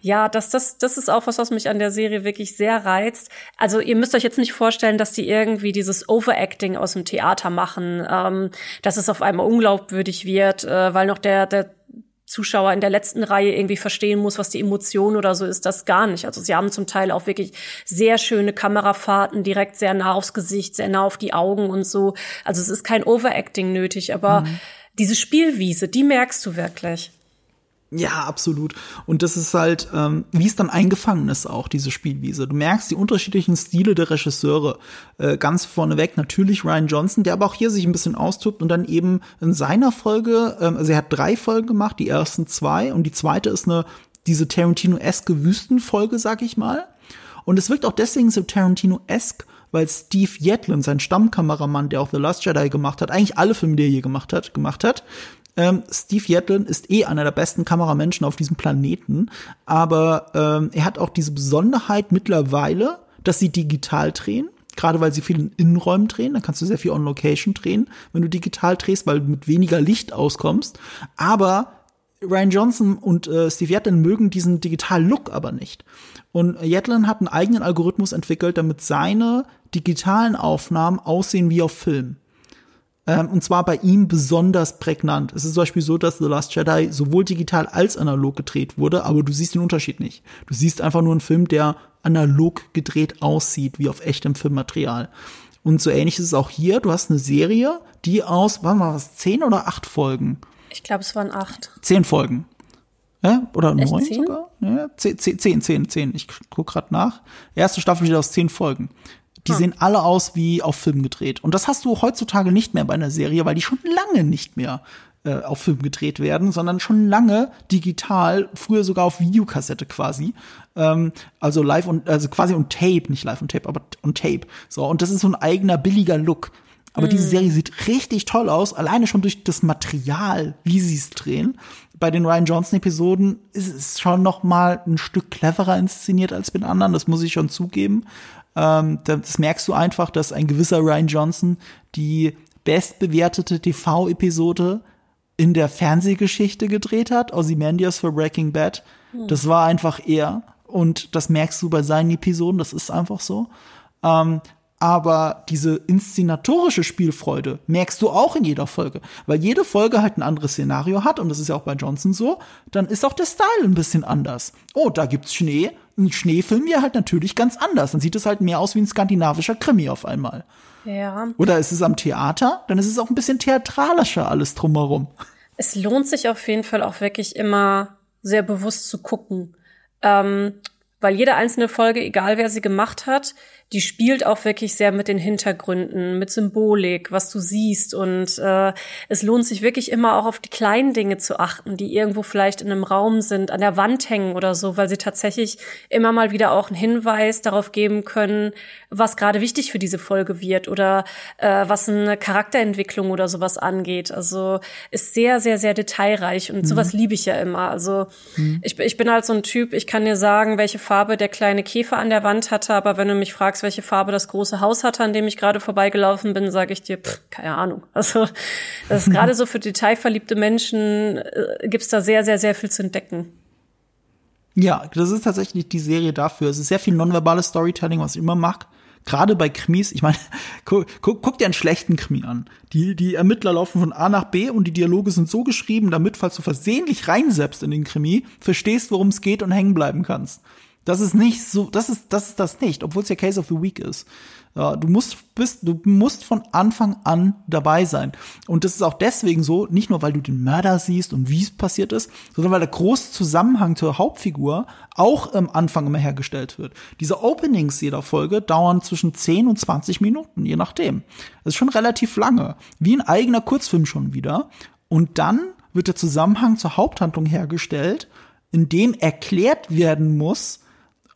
ja, das, das, das ist auch was, was mich an der Serie wirklich sehr reizt. Also ihr müsst euch jetzt nicht vorstellen, dass die irgendwie dieses Overacting aus dem Theater machen, ähm, dass es auf einmal unglaubwürdig wird, äh, weil noch der, der Zuschauer in der letzten Reihe irgendwie verstehen muss, was die Emotion oder so ist, das gar nicht. Also sie haben zum Teil auch wirklich sehr schöne Kamerafahrten, direkt sehr nah aufs Gesicht, sehr nah auf die Augen und so. Also es ist kein Overacting nötig, aber mhm. diese Spielwiese, die merkst du wirklich. Ja, absolut. Und das ist halt, ähm, wie es dann eingefangen ist, auch diese Spielwiese. Du merkst die unterschiedlichen Stile der Regisseure. Äh, ganz vorneweg natürlich Ryan Johnson, der aber auch hier sich ein bisschen austobt und dann eben in seiner Folge, ähm, also er hat drei Folgen gemacht, die ersten zwei und die zweite ist eine, diese Tarantino-eske Wüstenfolge, sag ich mal. Und es wirkt auch deswegen so Tarantino-esk, weil Steve Yetlin, sein Stammkameramann, der auch The Last Jedi gemacht hat, eigentlich alle Filme, die er je gemacht hat, gemacht hat, ähm, Steve Yetlin ist eh einer der besten Kameramenschen auf diesem Planeten, aber ähm, er hat auch diese Besonderheit mittlerweile, dass sie digital drehen. Gerade weil sie viel in Innenräumen drehen, dann kannst du sehr viel on Location drehen, wenn du digital drehst, weil du mit weniger Licht auskommst. Aber Ryan Johnson und äh, Steve Yetlin mögen diesen digitalen Look aber nicht. Und Yetlin hat einen eigenen Algorithmus entwickelt, damit seine digitalen Aufnahmen aussehen wie auf Film. Ähm, und zwar bei ihm besonders prägnant. Es ist zum Beispiel so, dass The Last Jedi sowohl digital als analog gedreht wurde, aber du siehst den Unterschied nicht. Du siehst einfach nur einen Film, der analog gedreht aussieht, wie auf echtem Filmmaterial. Und so ähnlich ist es auch hier. Du hast eine Serie, die aus, wann war das, zehn oder acht Folgen? Ich glaube, es waren acht. Zehn Folgen. Ja, oder Echt neun zehn? sogar? Ja, zehn, zehn, zehn, zehn. Ich guck gerade nach. Erste Staffel steht aus zehn Folgen. Die hm. sehen alle aus wie auf Film gedreht. Und das hast du heutzutage nicht mehr bei einer Serie, weil die schon lange nicht mehr äh, auf Film gedreht werden, sondern schon lange digital, früher sogar auf Videokassette quasi. Ähm, also live und also quasi on Tape, nicht live on Tape, aber on Tape. So, und das ist so ein eigener billiger Look. Aber mm. diese. Serie sieht richtig toll aus, alleine schon durch das Material, wie sie es drehen. Bei den Ryan Johnson Episoden ist es schon noch mal ein Stück cleverer inszeniert als bei den anderen, das muss ich schon zugeben. Ähm, das merkst du einfach, dass ein gewisser Ryan Johnson die bestbewertete TV-Episode in der Fernsehgeschichte gedreht hat, Ozymandias für Breaking Bad. Hm. Das war einfach er. Und das merkst du bei seinen Episoden, das ist einfach so. Ähm, aber diese inszenatorische Spielfreude merkst du auch in jeder Folge, weil jede Folge halt ein anderes Szenario hat und das ist ja auch bei Johnson so, dann ist auch der Style ein bisschen anders. Oh, da gibt's Schnee, ein Schneefilm ja halt natürlich ganz anders, dann sieht es halt mehr aus wie ein skandinavischer Krimi auf einmal. Ja. Oder ist es am Theater, dann ist es auch ein bisschen theatralischer alles drumherum. Es lohnt sich auf jeden Fall auch wirklich immer sehr bewusst zu gucken. Ähm, weil jede einzelne Folge, egal wer sie gemacht hat, die spielt auch wirklich sehr mit den Hintergründen, mit Symbolik, was du siehst. Und äh, es lohnt sich wirklich immer auch auf die kleinen Dinge zu achten, die irgendwo vielleicht in einem Raum sind, an der Wand hängen oder so, weil sie tatsächlich immer mal wieder auch einen Hinweis darauf geben können, was gerade wichtig für diese Folge wird oder äh, was eine Charakterentwicklung oder sowas angeht. Also ist sehr, sehr, sehr detailreich und mhm. sowas liebe ich ja immer. Also mhm. ich, ich bin halt so ein Typ, ich kann dir sagen, welche Farbe der kleine Käfer an der Wand hatte, aber wenn du mich fragst, fragst, welche Farbe das große Haus hatte, an dem ich gerade vorbeigelaufen bin, sage ich dir, pff, keine Ahnung. Also das ist gerade so für detailverliebte Menschen äh, gibt's da sehr, sehr, sehr viel zu entdecken. Ja, das ist tatsächlich die Serie dafür. Es ist sehr viel nonverbales Storytelling, was ich immer mag. Gerade bei Krimis, ich meine, guck, guck, guck dir einen schlechten Krimi an. Die, die Ermittler laufen von A nach B und die Dialoge sind so geschrieben, damit, falls du versehentlich reinseppst in den Krimi, verstehst, worum es geht und hängen bleiben kannst. Das ist nicht so, das ist, das ist das nicht, obwohl es ja Case of the Week ist. Du musst, bist, du musst von Anfang an dabei sein. Und das ist auch deswegen so, nicht nur weil du den Mörder siehst und wie es passiert ist, sondern weil der große Zusammenhang zur Hauptfigur auch am Anfang immer hergestellt wird. Diese Openings jeder Folge dauern zwischen 10 und 20 Minuten, je nachdem. Das ist schon relativ lange. Wie ein eigener Kurzfilm schon wieder. Und dann wird der Zusammenhang zur Haupthandlung hergestellt, in dem erklärt werden muss,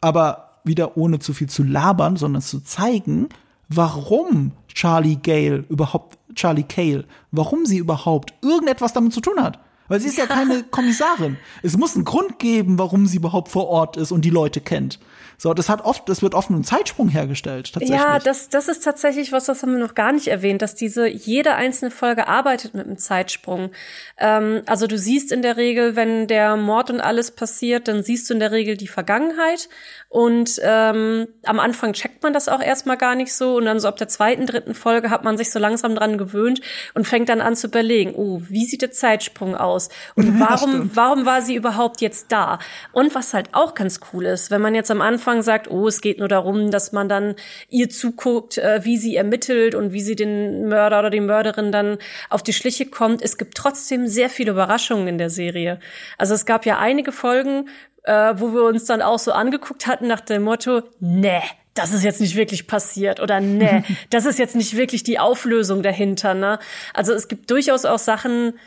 aber wieder ohne zu viel zu labern, sondern zu zeigen, warum Charlie Gale überhaupt, Charlie Cale, warum sie überhaupt irgendetwas damit zu tun hat. Weil sie ist ja keine Kommissarin. Es muss einen Grund geben, warum sie überhaupt vor Ort ist und die Leute kennt. So, das hat oft, das wird oft einen Zeitsprung hergestellt, tatsächlich. Ja, das, das ist tatsächlich was, das haben wir noch gar nicht erwähnt, dass diese, jede einzelne Folge arbeitet mit einem Zeitsprung. Ähm, also du siehst in der Regel, wenn der Mord und alles passiert, dann siehst du in der Regel die Vergangenheit und ähm, am Anfang checkt man das auch erstmal gar nicht so und dann so ab der zweiten, dritten Folge hat man sich so langsam dran gewöhnt und fängt dann an zu überlegen, oh, wie sieht der Zeitsprung aus und warum, warum war sie überhaupt jetzt da? Und was halt auch ganz cool ist, wenn man jetzt am Anfang sagt, oh, es geht nur darum, dass man dann ihr zuguckt, äh, wie sie ermittelt und wie sie den Mörder oder die Mörderin dann auf die Schliche kommt. Es gibt trotzdem sehr viele Überraschungen in der Serie. Also es gab ja einige Folgen, äh, wo wir uns dann auch so angeguckt hatten nach dem Motto, ne, das ist jetzt nicht wirklich passiert oder ne, das ist jetzt nicht wirklich die Auflösung dahinter. Ne? Also es gibt durchaus auch Sachen,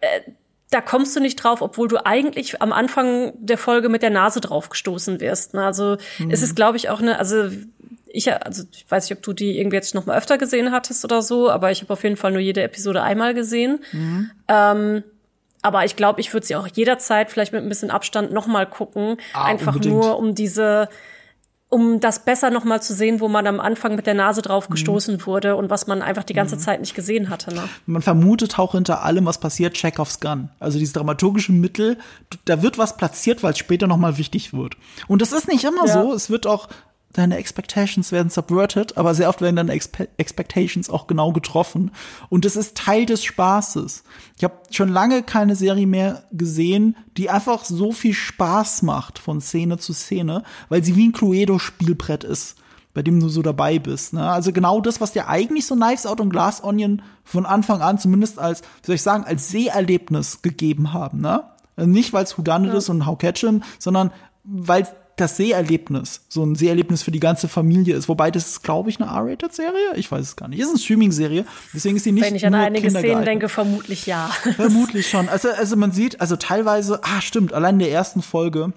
äh, da kommst du nicht drauf, obwohl du eigentlich am Anfang der Folge mit der Nase drauf gestoßen wirst. Ne? Also mhm. es ist, glaube ich, auch eine, also ich, also ich weiß nicht, ob du die irgendwie jetzt noch mal öfter gesehen hattest oder so, aber ich habe auf jeden Fall nur jede Episode einmal gesehen. Mhm. Ähm, aber ich glaube, ich würde sie auch jederzeit vielleicht mit ein bisschen Abstand noch mal gucken, ah, einfach unbedingt. nur um diese um das besser noch mal zu sehen, wo man am Anfang mit der Nase drauf mhm. gestoßen mhm. wurde und was man einfach die ganze mhm. Zeit nicht gesehen hatte. Ne? Man vermutet auch hinter allem, was passiert, Chekhovs Gun. Also dieses dramaturgische Mittel, da wird was platziert, weil es später noch mal wichtig wird. Und das ist nicht immer ja. so. Es wird auch deine Expectations werden subverted, aber sehr oft werden deine Expe Expectations auch genau getroffen. Und es ist Teil des Spaßes. Ich habe schon lange keine Serie mehr gesehen, die einfach so viel Spaß macht von Szene zu Szene, weil sie wie ein Cluedo-Spielbrett ist, bei dem du so dabei bist. Ne? Also genau das, was dir eigentlich so Knives Out und Glass Onion von Anfang an zumindest als, wie soll ich sagen, als Seherlebnis gegeben haben. Ne? Also nicht, weil es Whodunit ja. ist und How Catch 'em, sondern weil das Seherlebnis so ein Seherlebnis für die ganze Familie ist. Wobei das ist, glaube ich, eine R-Rated-Serie. Ich weiß es gar nicht. Ist eine Streaming-Serie. Deswegen ist sie nicht Wenn ich an einige Szenen denke, vermutlich ja. Vermutlich schon. Also, also man sieht, also teilweise, ah, stimmt, allein in der ersten Folge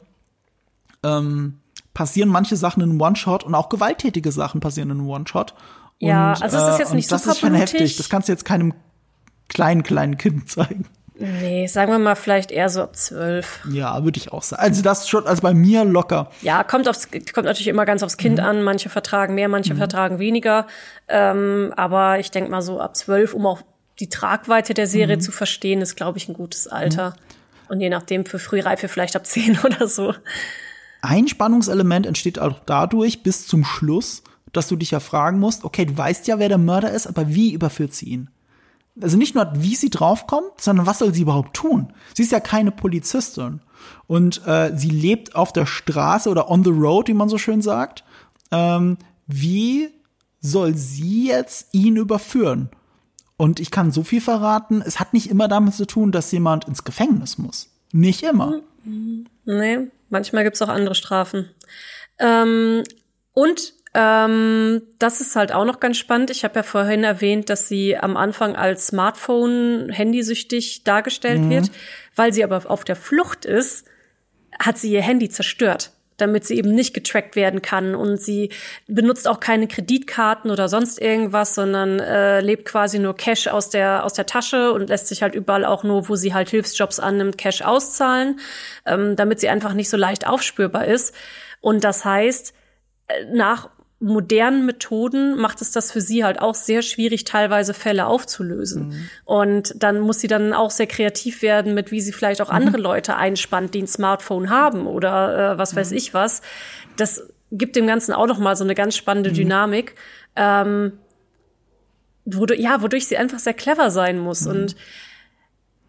ähm, passieren manche Sachen in One-Shot und auch gewalttätige Sachen passieren in One-Shot. Ja, Und, also es ist jetzt und nicht Das super ist schon heftig. Das kannst du jetzt keinem kleinen, kleinen Kind zeigen. Nee, sagen wir mal vielleicht eher so ab zwölf. Ja, würde ich auch sagen. Also das schon, also bei mir locker. Ja, kommt aufs, kommt natürlich immer ganz aufs Kind an. Manche vertragen mehr, manche vertragen weniger. Ähm, aber ich denke mal so ab zwölf, um auch die Tragweite der Serie zu verstehen, ist, glaube ich, ein gutes Alter. Und je nachdem für Frühreife vielleicht ab zehn oder so. Ein Spannungselement entsteht auch dadurch bis zum Schluss, dass du dich ja fragen musst, okay, du weißt ja, wer der Mörder ist, aber wie überführt sie ihn? Also nicht nur, wie sie draufkommt, sondern was soll sie überhaupt tun? Sie ist ja keine Polizistin. Und äh, sie lebt auf der Straße oder on the road, wie man so schön sagt. Ähm, wie soll sie jetzt ihn überführen? Und ich kann so viel verraten, es hat nicht immer damit zu tun, dass jemand ins Gefängnis muss. Nicht immer. Nee, manchmal gibt's auch andere Strafen. Ähm, und ähm, das ist halt auch noch ganz spannend. Ich habe ja vorhin erwähnt, dass sie am Anfang als Smartphone-handysüchtig dargestellt wird. Weil sie aber auf der Flucht ist, hat sie ihr Handy zerstört, damit sie eben nicht getrackt werden kann. Und sie benutzt auch keine Kreditkarten oder sonst irgendwas, sondern äh, lebt quasi nur Cash aus der, aus der Tasche und lässt sich halt überall auch nur, wo sie halt Hilfsjobs annimmt, Cash auszahlen, ähm, damit sie einfach nicht so leicht aufspürbar ist. Und das heißt, äh, nach modernen Methoden macht es das für sie halt auch sehr schwierig, teilweise Fälle aufzulösen. Und dann muss sie dann auch sehr kreativ werden mit, wie sie vielleicht auch andere Leute einspannt, die ein Smartphone haben oder äh, was weiß ich was. Das gibt dem Ganzen auch noch mal so eine ganz spannende Dynamik, ähm, wodurch, ja, wodurch sie einfach sehr clever sein muss. Und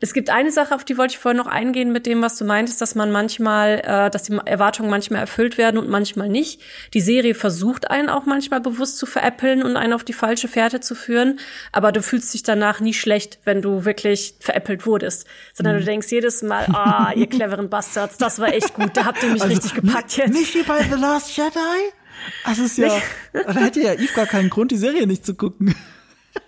es gibt eine Sache, auf die wollte ich vorhin noch eingehen mit dem, was du meintest, dass man manchmal, äh, dass die Erwartungen manchmal erfüllt werden und manchmal nicht. Die Serie versucht einen auch manchmal bewusst zu veräppeln und einen auf die falsche Fährte zu führen, aber du fühlst dich danach nie schlecht, wenn du wirklich veräppelt wurdest, sondern du denkst jedes Mal, ah, ihr cleveren Bastards, das war echt gut, da habt ihr mich richtig gepackt jetzt. Nicht wie bei The Last Jedi? Das ist ja, da hätte ja Eve gar keinen Grund, die Serie nicht zu gucken.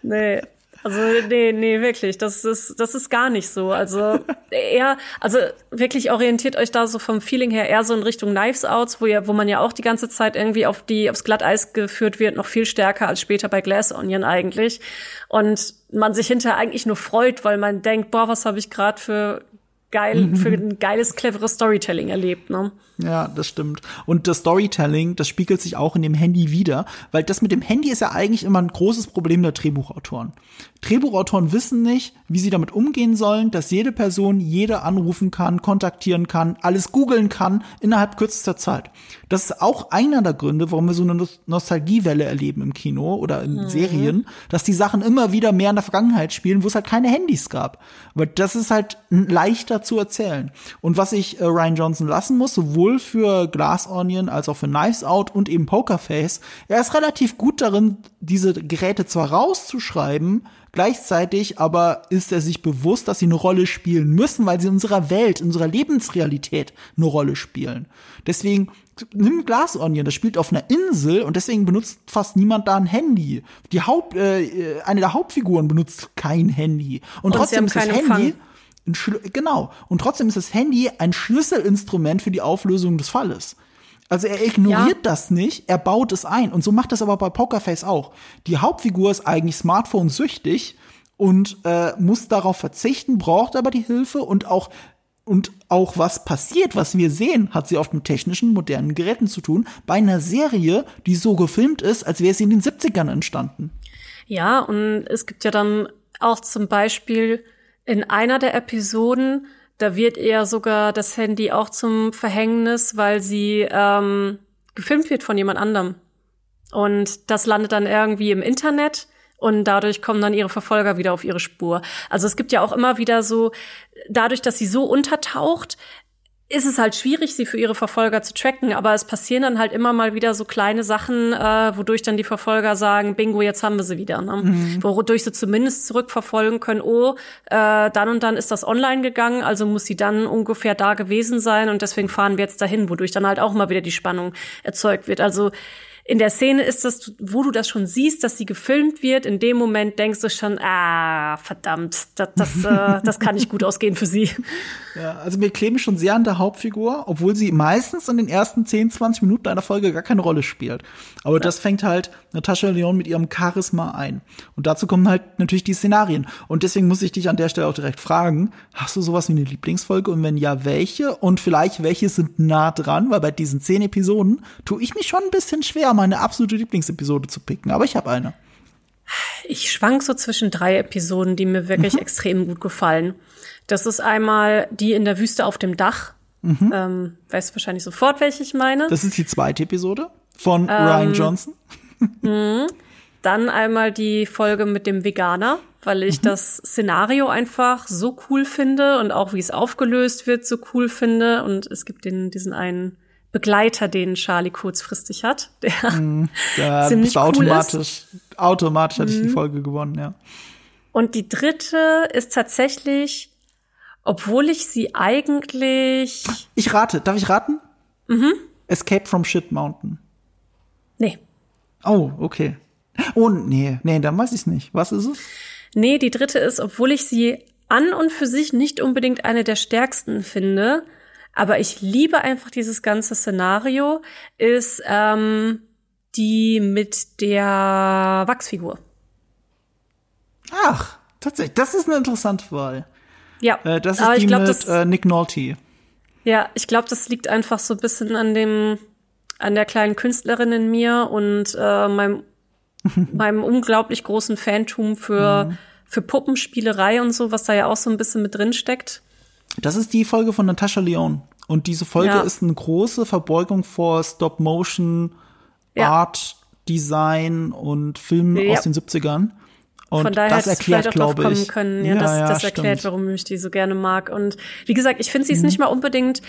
Nee. Also nee, nee, wirklich, das ist das ist gar nicht so. Also eher, also wirklich orientiert euch da so vom Feeling her eher so in Richtung Knives Outs, wo ja, wo man ja auch die ganze Zeit irgendwie auf die aufs Glatteis geführt wird, noch viel stärker als später bei Glass Onion eigentlich. Und man sich hinterher eigentlich nur freut, weil man denkt, boah, was habe ich gerade für geil für ein geiles cleveres Storytelling erlebt, ne? Ja, das stimmt. Und das Storytelling, das spiegelt sich auch in dem Handy wieder, weil das mit dem Handy ist ja eigentlich immer ein großes Problem der Drehbuchautoren. Drehbuchautoren wissen nicht, wie sie damit umgehen sollen, dass jede Person jede anrufen kann, kontaktieren kann, alles googeln kann innerhalb kürzester Zeit. Das ist auch einer der Gründe, warum wir so eine Nos- Nostalgiewelle erleben im Kino oder in Serien, dass die Sachen immer wieder mehr in der Vergangenheit spielen, wo es halt keine Handys gab. Weil das ist halt leichter zu erzählen. Und was ich äh, Ryan Johnson lassen muss, sowohl für Glass Onion als auch für Knives Out und eben Pokerface, er ist relativ gut darin, diese Geräte zwar rauszuschreiben, Gleichzeitig aber ist er sich bewusst, dass sie eine Rolle spielen müssen, weil sie in unserer Welt, in unserer Lebensrealität eine Rolle spielen. Deswegen nimm Glass Onion, das spielt auf einer Insel und deswegen benutzt fast niemand da ein Handy. Die Haupt, äh, eine der Hauptfiguren benutzt kein Handy und, sie trotzdem ist das Handy Empfang. ein Schlü genau und trotzdem ist das Handy ein Schlüsselinstrument für die Auflösung des Falles. Also er ignoriert Ja. das nicht, er baut es ein. Und so macht das aber bei Pokerface auch. Die Hauptfigur ist eigentlich Smartphone-süchtig und äh, muss darauf verzichten, braucht aber die Hilfe und auch und auch was passiert, was wir sehen, hat sie oft mit technischen, modernen Geräten zu tun, bei einer Serie, die so gefilmt ist, als wäre sie in den 70ern entstanden. Ja, und es gibt ja dann auch zum Beispiel in einer der Episoden, da wird eher sogar das Handy auch zum Verhängnis, weil sie ähm, gefilmt wird von jemand anderem. Und das landet dann irgendwie im Internet und dadurch kommen dann ihre Verfolger wieder auf ihre Spur. Also es gibt ja auch immer wieder so, dadurch, dass sie so untertaucht, ist es halt schwierig, sie für ihre Verfolger zu tracken, aber es passieren dann halt immer mal wieder so kleine Sachen, äh, wodurch dann die Verfolger sagen, bingo, jetzt haben wir sie wieder. Ne? Mhm. Wodurch sie zumindest zurückverfolgen können, oh, äh, dann und dann ist das online gegangen, also muss sie dann ungefähr da gewesen sein und deswegen fahren wir jetzt dahin, wodurch dann halt auch mal wieder die Spannung erzeugt wird. Also in der Szene ist das, wo du das schon siehst, dass sie gefilmt wird, in dem Moment denkst du schon, ah, verdammt, das, das, äh, das kann nicht gut ausgehen für sie. Ja, also wir kleben schon sehr an der Hauptfigur, obwohl sie meistens in den ersten 10, 20 Minuten einer Folge gar keine Rolle spielt. Aber ja. das fängt halt Natascha Leon mit ihrem Charisma ein. Und dazu kommen halt natürlich die Szenarien. Und deswegen muss ich dich an der Stelle auch direkt fragen, hast du sowas wie eine Lieblingsfolge? Und wenn ja, welche? Und vielleicht welche sind nah dran? Weil bei diesen zehn Episoden tue ich mich schon ein bisschen schwer, meine absolute Lieblingsepisode zu picken. Aber ich habe eine. Ich schwank so zwischen drei Episoden, die mir wirklich mhm. extrem gut gefallen. Das ist einmal die in der Wüste auf dem Dach. Mhm. Ähm, weißt wahrscheinlich sofort, welche ich meine. Das ist die zweite Episode von ähm, Ryan Johnson. Mhm. Dann einmal die Folge mit dem Veganer, weil ich mhm. das Szenario einfach so cool finde und auch wie es aufgelöst wird so cool finde. Und es gibt den, diesen einen Begleiter, den Charlie kurzfristig hat, der mhm. ja, ziemlich cool automatisch, ist. Automatisch hatte ich die mhm. Folge gewonnen, ja. Und die dritte ist tatsächlich obwohl ich sie eigentlich. Ich rate. Darf ich raten? Mhm. Escape from Shit Mountain. Nee. Oh, okay. Oh, nee, nee, dann weiß ich nicht. Was ist es? Nee, die dritte ist, obwohl ich sie an und für sich nicht unbedingt eine der stärksten finde, aber ich liebe einfach dieses ganze Szenario, ist ähm, die mit der Wachsfigur. Ach, tatsächlich, das ist eine interessante Wahl. Ja, äh, das ist die glaub, mit das, äh, Nick Nolte. Ja, ich glaube, das liegt einfach so ein bisschen an dem, an der kleinen Künstlerin in mir und äh, meinem, meinem unglaublich großen Fantum für, mhm. für Puppenspielerei und so, was da ja auch so ein bisschen mit drin steckt. Das ist die Folge von Natascha Leon. Und diese Folge ja. ist eine große Verbeugung vor Stop-Motion, ja. Art, Design und Film ja. aus den 70ern. Und Von daher das erklärt, vielleicht auch drauf kommen können. Ja, ja das, ja, das erklärt, stimmt. warum ich die so gerne mag. Und wie gesagt, ich finde sie ist mhm. nicht mal unbedingt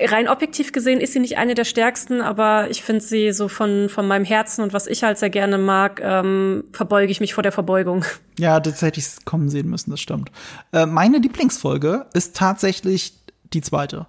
rein objektiv gesehen ist sie nicht eine der stärksten, aber ich finde sie so von von meinem Herzen und was ich halt sehr gerne mag, ähm, verbeuge ich mich vor der Verbeugung. Ja, das hätte ich kommen sehen müssen. Das stimmt. Äh, meine Lieblingsfolge ist tatsächlich die zweite.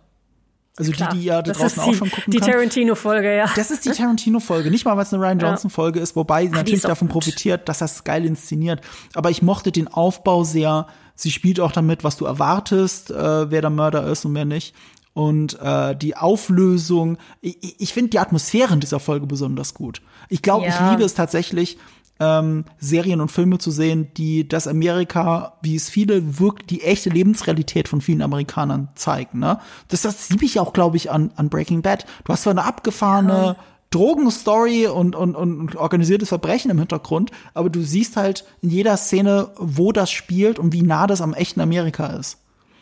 Also Klar, die, die ja da draußen die, auch schon gucken Die Tarantino-Folge, ja. Das ist die Tarantino-Folge. Nicht mal, weil es eine Ryan Johnson-Folge ist, wobei sie natürlich davon gut. profitiert, dass das geil inszeniert. Aber ich mochte den Aufbau sehr. Sie spielt auch damit, was du erwartest, äh, wer der Mörder ist und wer nicht. Und äh, die Auflösung, ich, ich finde die Atmosphäre in dieser Folge besonders gut. Ich glaube, ja. ich liebe es tatsächlich, ähm, Serien und Filme zu sehen, die das Amerika, wie es viele wirkt, die echte Lebensrealität von vielen Amerikanern zeigen. Ne? Das, das liebe ich auch, glaube ich, an, an Breaking Bad. Du hast zwar eine abgefahrene ja. Drogenstory und, und, und organisiertes Verbrechen im Hintergrund, aber du siehst halt in jeder Szene, wo das spielt und wie nah das am echten Amerika ist.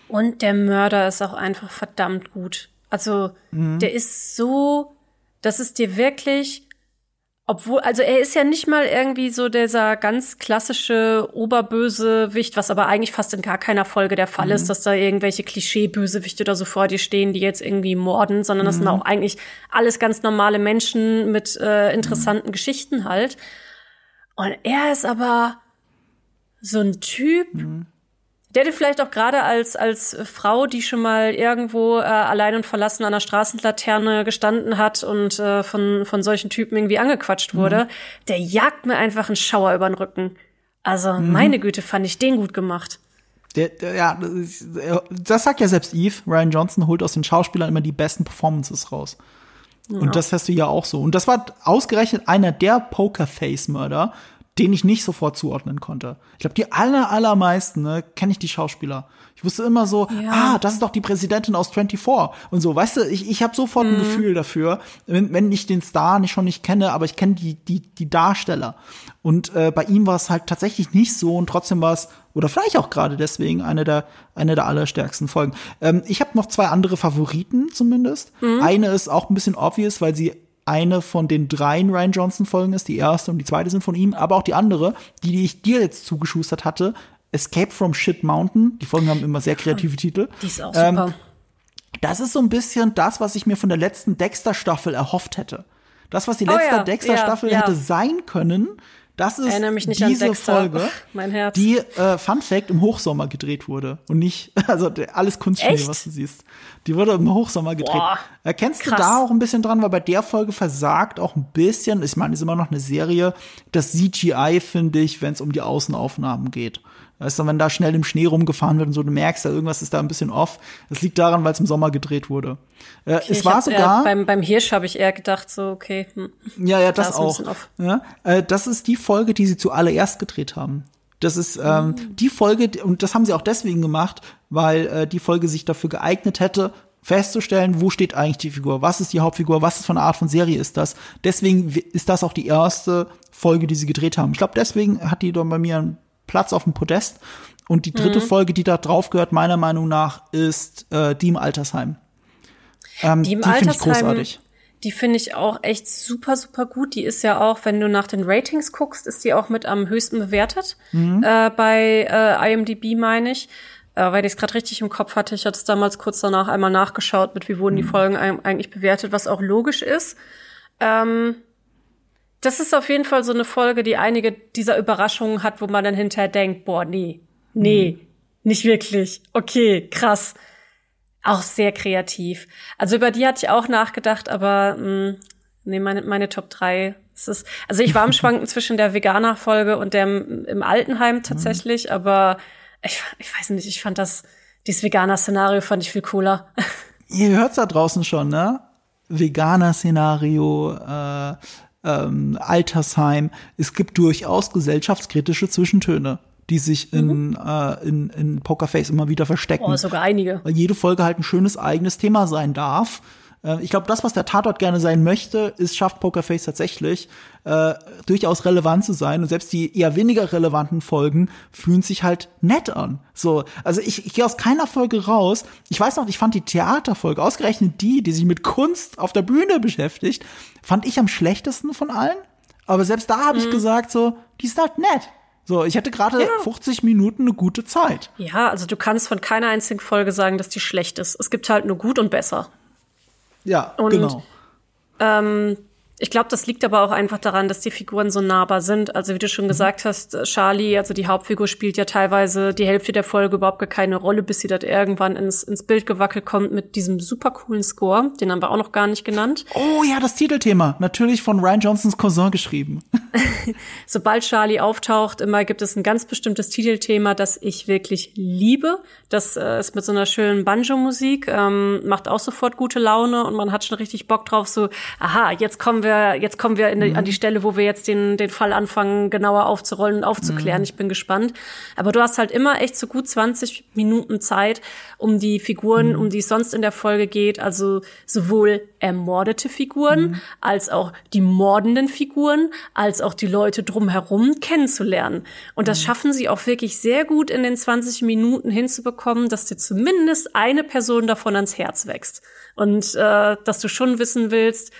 Und der Mörder ist auch einfach verdammt gut. Also, mhm. der ist so, dass es dir wirklich obwohl, also er ist ja nicht mal irgendwie so dieser ganz klassische Oberbösewicht, was aber eigentlich fast in gar keiner Folge der Fall mhm. ist, dass da irgendwelche Klischee-Bösewichte oder so vor dir stehen, die jetzt irgendwie morden, sondern mhm. das sind mhm. auch eigentlich alles ganz normale Menschen mit äh, interessanten mhm. Geschichten halt. Und er ist aber so ein Typ, mhm. Der hätte vielleicht auch gerade als, als Frau, die schon mal irgendwo äh, allein und verlassen an der Straßenlaterne gestanden hat und äh, von, von solchen Typen irgendwie angequatscht wurde, mhm. der jagt mir einfach einen Schauer über den Rücken. Also, mhm. meine Güte, fand ich den gut gemacht. Der, der, ja, das sagt ja selbst Eve. Ryan Johnson holt aus den Schauspielern immer die besten Performances raus. Ja. Und das hast du ja auch so. Und das war ausgerechnet einer der Pokerface-Mörder, den ich nicht sofort zuordnen konnte. Ich glaube, die aller, allermeisten, ne, kenne ich die Schauspieler. Ich wusste immer so, ja. ah, das ist doch die Präsidentin aus 24 und so, weißt du, ich, ich habe sofort mhm. ein Gefühl dafür, wenn, wenn ich den Star nicht schon nicht kenne, aber ich kenne die, die, die Darsteller. Und äh, bei ihm war es halt tatsächlich nicht so und trotzdem war es, oder vielleicht auch gerade deswegen, eine der, eine der allerstärksten Folgen. Ähm, ich habe noch zwei andere Favoriten zumindest. Mhm. Eine ist auch ein bisschen obvious, weil sie eine von den dreien Ryan Johnson Folgen ist. Die erste und die zweite sind von ihm, aber auch die andere, die, die ich dir jetzt zugeschustert hatte, Escape from Shit Mountain. Die Folgen haben immer sehr kreative Titel. Die ist auch super. Ähm, das ist so ein bisschen das, was ich mir von der letzten Dexter-Staffel erhofft hätte. Das, was die letzte oh ja, Dexter-Staffel ja, ja. hätte sein können, das ist Erinnere mich nicht an diese. Folge, Mein Herz. die äh, Fun Fact im Hochsommer gedreht wurde und nicht also alles Kunstschnee, was du siehst. Die wurde im Hochsommer gedreht. Boah, Erkennst du krass. da auch ein bisschen dran, weil bei der Folge versagt auch ein bisschen, ich meine, ist immer noch eine Serie, das CGI finde ich, wenn es um die Außenaufnahmen geht. Weißt du, wenn da schnell im Schnee rumgefahren wird und so, du merkst ja, irgendwas ist da ein bisschen off. Das liegt daran, weil es im Sommer gedreht wurde. Äh, es Ich war hab, sogar Äh, beim, beim Hirsch habe ich eher gedacht, so, okay. Hm. ja, ja, Da das ist ein auch. Ja, äh, das ist die Folge, die sie zuallererst gedreht haben. Das ist ähm, die Folge, und das haben sie auch deswegen gemacht, weil äh, die Folge sich dafür geeignet hätte, festzustellen, wo steht eigentlich die Figur, was ist die Hauptfigur, was ist für eine Art von Serie ist das. Deswegen ist das auch die erste Folge, die sie gedreht haben. Ich glaube, deswegen hat die dann bei mir Platz auf dem Podest. Und die dritte Folge, die da drauf gehört, meiner Meinung nach, ist äh, die im Altersheim. Ähm, Die im finde ich großartig. die finde ich auch echt super, super gut. Die ist ja auch, wenn du nach den Ratings guckst, ist die auch mit am höchsten bewertet. Mhm. Äh, bei äh, IMDb, meine ich. Äh, weil ich es gerade richtig im Kopf hatte. Ich hatte es damals kurz danach einmal nachgeschaut, mit wie wurden Mhm. die Folgen eig- eigentlich bewertet, was auch logisch ist. Ähm, das ist auf jeden Fall so eine Folge, die einige dieser Überraschungen hat, wo man dann hinterher denkt, boah, nee, nee, nicht wirklich. Okay, krass. Auch sehr kreativ. Also über die hatte ich auch nachgedacht, aber mh, nee, meine, meine Top 3 ist es. Also ich war am Schwanken zwischen der Veganer-Folge und dem im Altenheim tatsächlich, aber ich, ich weiß nicht, ich fand das, dieses Veganer-Szenario fand ich viel cooler. Ihr hört's da draußen schon, ne? Veganer-Szenario, äh, ähm, Altersheim. Es gibt durchaus gesellschaftskritische Zwischentöne, die sich in, äh, in, in Pokerface immer wieder verstecken. Oh, sogar einige. weil jede Folge halt ein schönes eigenes Thema sein darf. Äh, Ich glaube, das, was der Tatort gerne sein möchte, ist, schafft Pokerface tatsächlich äh, durchaus relevant zu sein. Und selbst die eher weniger relevanten Folgen fühlen sich halt nett an. So, also ich, ich gehe aus keiner Folge raus. Ich weiß noch, ich fand die Theaterfolge, ausgerechnet die, die sich mit Kunst auf der Bühne beschäftigt, fand ich am schlechtesten von allen. Aber selbst da habe ich gesagt, so, die ist halt nett. So, ich hatte gerade 50 Minuten eine gute Zeit. Ja, also du kannst von keiner einzigen Folge sagen, dass die schlecht ist. Es gibt halt nur gut und besser. Ja, Und- genau. Ähm, ich glaube, das liegt aber auch einfach daran, dass die Figuren so nahbar sind. Also wie du schon gesagt hast, äh, Charlie, also die Hauptfigur, spielt ja teilweise die Hälfte der Folge überhaupt gar keine Rolle, bis sie dort irgendwann ins, ins Bild gewackelt kommt mit diesem super coolen Score. Den haben wir auch noch gar nicht genannt. Oh ja, das Titelthema. Natürlich von Ryan Johnsons Cousin geschrieben. Sobald Charlie auftaucht, immer gibt es ein ganz bestimmtes Titelthema, das ich wirklich liebe. Das äh, ist mit so einer schönen Banjo-Musik, ähm, macht auch sofort gute Laune und man hat schon richtig Bock drauf, so, aha, jetzt kommen wir, jetzt kommen wir in die, an die Stelle, wo wir jetzt den, den Fall anfangen, genauer aufzurollen und aufzuklären. Ich bin gespannt. Aber du hast halt immer echt so gut 20 Minuten Zeit, um die Figuren, um die es sonst in der Folge geht, also sowohl ermordete Figuren, als auch die mordenden Figuren, als auch die Leute drumherum kennenzulernen. Und das schaffen sie auch wirklich sehr gut in den 20 Minuten hinzubekommen, dass dir zumindest eine Person davon ans Herz wächst. Und äh, dass du schon wissen willst,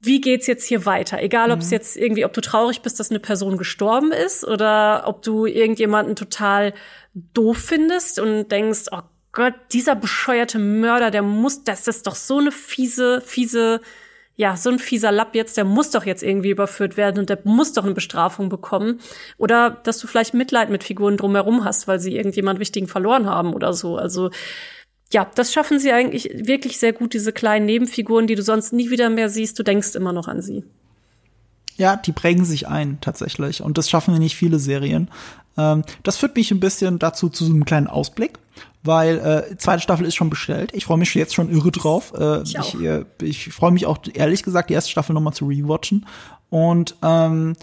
wie geht's jetzt hier weiter? Egal, ob es jetzt irgendwie, ob du traurig bist, dass eine Person gestorben ist oder ob du irgendjemanden total doof findest und denkst, oh Gott, dieser bescheuerte Mörder, der muss, das ist doch so eine fiese, fiese, ja, so ein fieser Lapp jetzt, der muss doch jetzt irgendwie überführt werden und der muss doch eine Bestrafung bekommen. Oder dass du vielleicht Mitleid mit Figuren drumherum hast, weil sie irgendjemand Wichtigen verloren haben oder so. Also ja, das schaffen sie eigentlich wirklich sehr gut, diese kleinen Nebenfiguren, die du sonst nie wieder mehr siehst. Du denkst immer noch an sie. Ja, die prägen sich ein, tatsächlich. Und das schaffen wir nicht viele Serien. Ähm, das führt mich ein bisschen dazu, zu so einem kleinen Ausblick, weil äh, zweite Staffel ist schon bestellt. Ich freue mich jetzt schon irre drauf. Äh, Ich ich äh, ich freue mich auch, ehrlich gesagt, die erste Staffel nochmal zu rewatchen. Und ähm,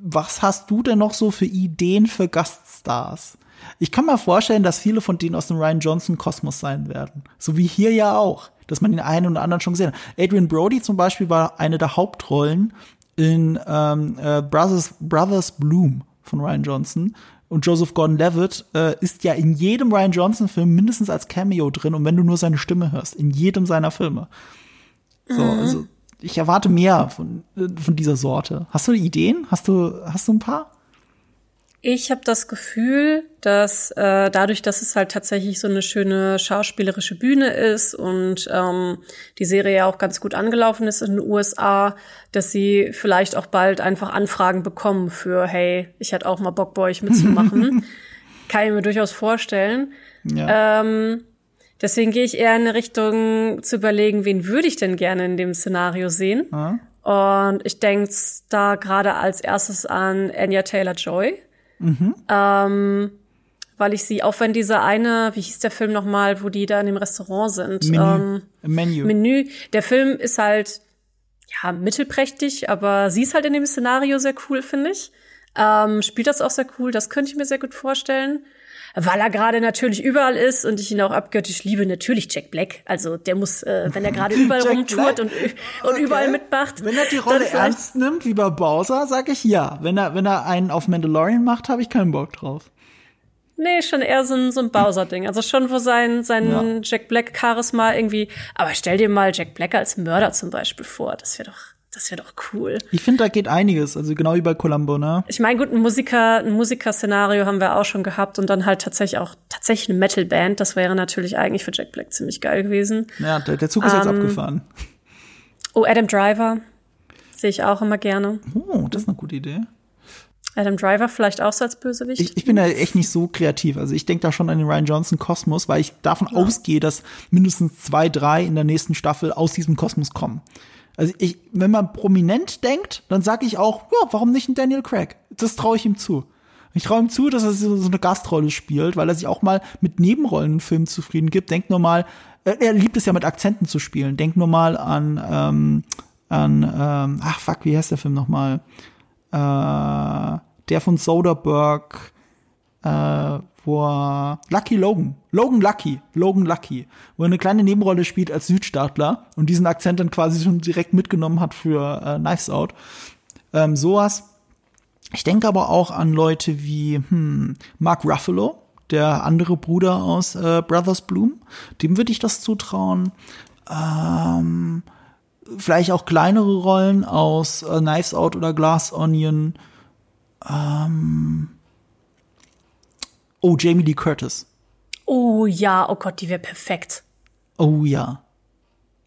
was hast du denn noch so für Ideen für Gaststars? Ich kann mir vorstellen, dass viele von denen aus dem Ryan Johnson Kosmos sein werden. So wie hier ja auch. Dass man den einen oder anderen schon gesehen hat. Adrian Brody zum Beispiel war eine der Hauptrollen in ähm, äh, Brothers, Brothers Bloom von Ryan Johnson. Und Joseph Gordon-Levitt äh, ist ja in jedem Ryan Johnson-Film mindestens als Cameo drin. Und wenn du nur seine Stimme hörst, in jedem seiner Filme. So, also ich erwarte mehr von, äh, von dieser Sorte. Hast du Ideen? Hast du, hast du ein paar? Ich habe das Gefühl, dass äh, dadurch, dass es halt tatsächlich so eine schöne schauspielerische Bühne ist und ähm, die Serie ja auch ganz gut angelaufen ist in den USA, dass sie vielleicht auch bald einfach Anfragen bekommen für, hey, ich hätte auch mal Bock bei euch mitzumachen. Kann ich mir durchaus vorstellen. Ja. Ähm, deswegen gehe ich eher in eine Richtung zu überlegen, wen würde ich denn gerne in dem Szenario sehen. Mhm. Und ich denke da gerade als erstes an Anya Taylor-Joy Mhm. Ähm, weil ich sie, auch wenn dieser eine, wie hieß der Film nochmal, wo die da in dem Restaurant sind? Menü. Ähm, Menü. Menü. Der Film ist halt, ja, mittelprächtig, aber sie ist halt in dem Szenario sehr cool, finde ich. Ähm, spielt das auch sehr cool, das könnte ich mir sehr gut vorstellen weil er gerade natürlich überall ist und ich ihn auch abgöttisch liebe, natürlich Jack Black. Also der muss, äh, wenn er gerade überall rumtourt und, und okay. überall mitmacht. Wenn er die Rolle ernst nimmt, wie bei Bowser, sage ich ja. Wenn er, wenn er einen auf Mandalorian macht, habe ich keinen Bock drauf. Nee, schon eher so ein, so ein Bowser-Ding. Also schon, wo sein, sein ja. Jack Black-Charisma irgendwie. Aber stell dir mal Jack Black als Mörder zum Beispiel vor. Das wäre doch das wäre doch cool. Ich finde, da geht einiges, also genau wie bei Columbo, ne? Ich meine, gut, ein Musiker, ein Musiker-Szenario haben wir auch schon gehabt und dann halt tatsächlich auch tatsächlich eine Metal-Band. Das wäre natürlich eigentlich für Jack Black ziemlich geil gewesen. Ja, der, der Zug ist ähm, jetzt abgefahren. Oh, Adam Driver sehe ich auch immer gerne. Oh, das ist eine gute Idee. Adam Driver vielleicht auch so als Bösewicht? Ich, ich bin da echt nicht so kreativ. Also ich denke da schon an den Ryan Johnson Kosmos, weil ich davon ja. ausgehe, dass mindestens zwei, drei in der nächsten Staffel aus diesem Kosmos kommen. Also ich, wenn man prominent denkt, dann sage ich auch, ja, warum nicht ein Daniel Craig? Das traue ich ihm zu. Ich traue ihm zu, dass er so eine Gastrolle spielt, weil er sich auch mal mit Nebenrollen in Filmen zufrieden gibt. Denk nur mal, äh, er liebt es ja mit Akzenten zu spielen. Denk nur mal an, ähm, an, ähm, ach fuck, wie heißt der Film nochmal? Äh, der von Soderbergh, äh, wo er Lucky Logan, Logan Lucky, Logan Lucky, wo er eine kleine Nebenrolle spielt als Südstaatler und diesen Akzent dann quasi schon direkt mitgenommen hat für äh, Knives Out. Ähm, sowas. Ich denke aber auch an Leute wie hm, Mark Ruffalo, der andere Bruder aus äh, Brothers Bloom. Dem würde ich das zutrauen. Ähm, vielleicht auch kleinere Rollen aus äh, Knives Out oder Glass Onion. Ähm, Oh, Jamie Lee Curtis. Oh ja, oh Gott, die wäre perfekt. Oh ja.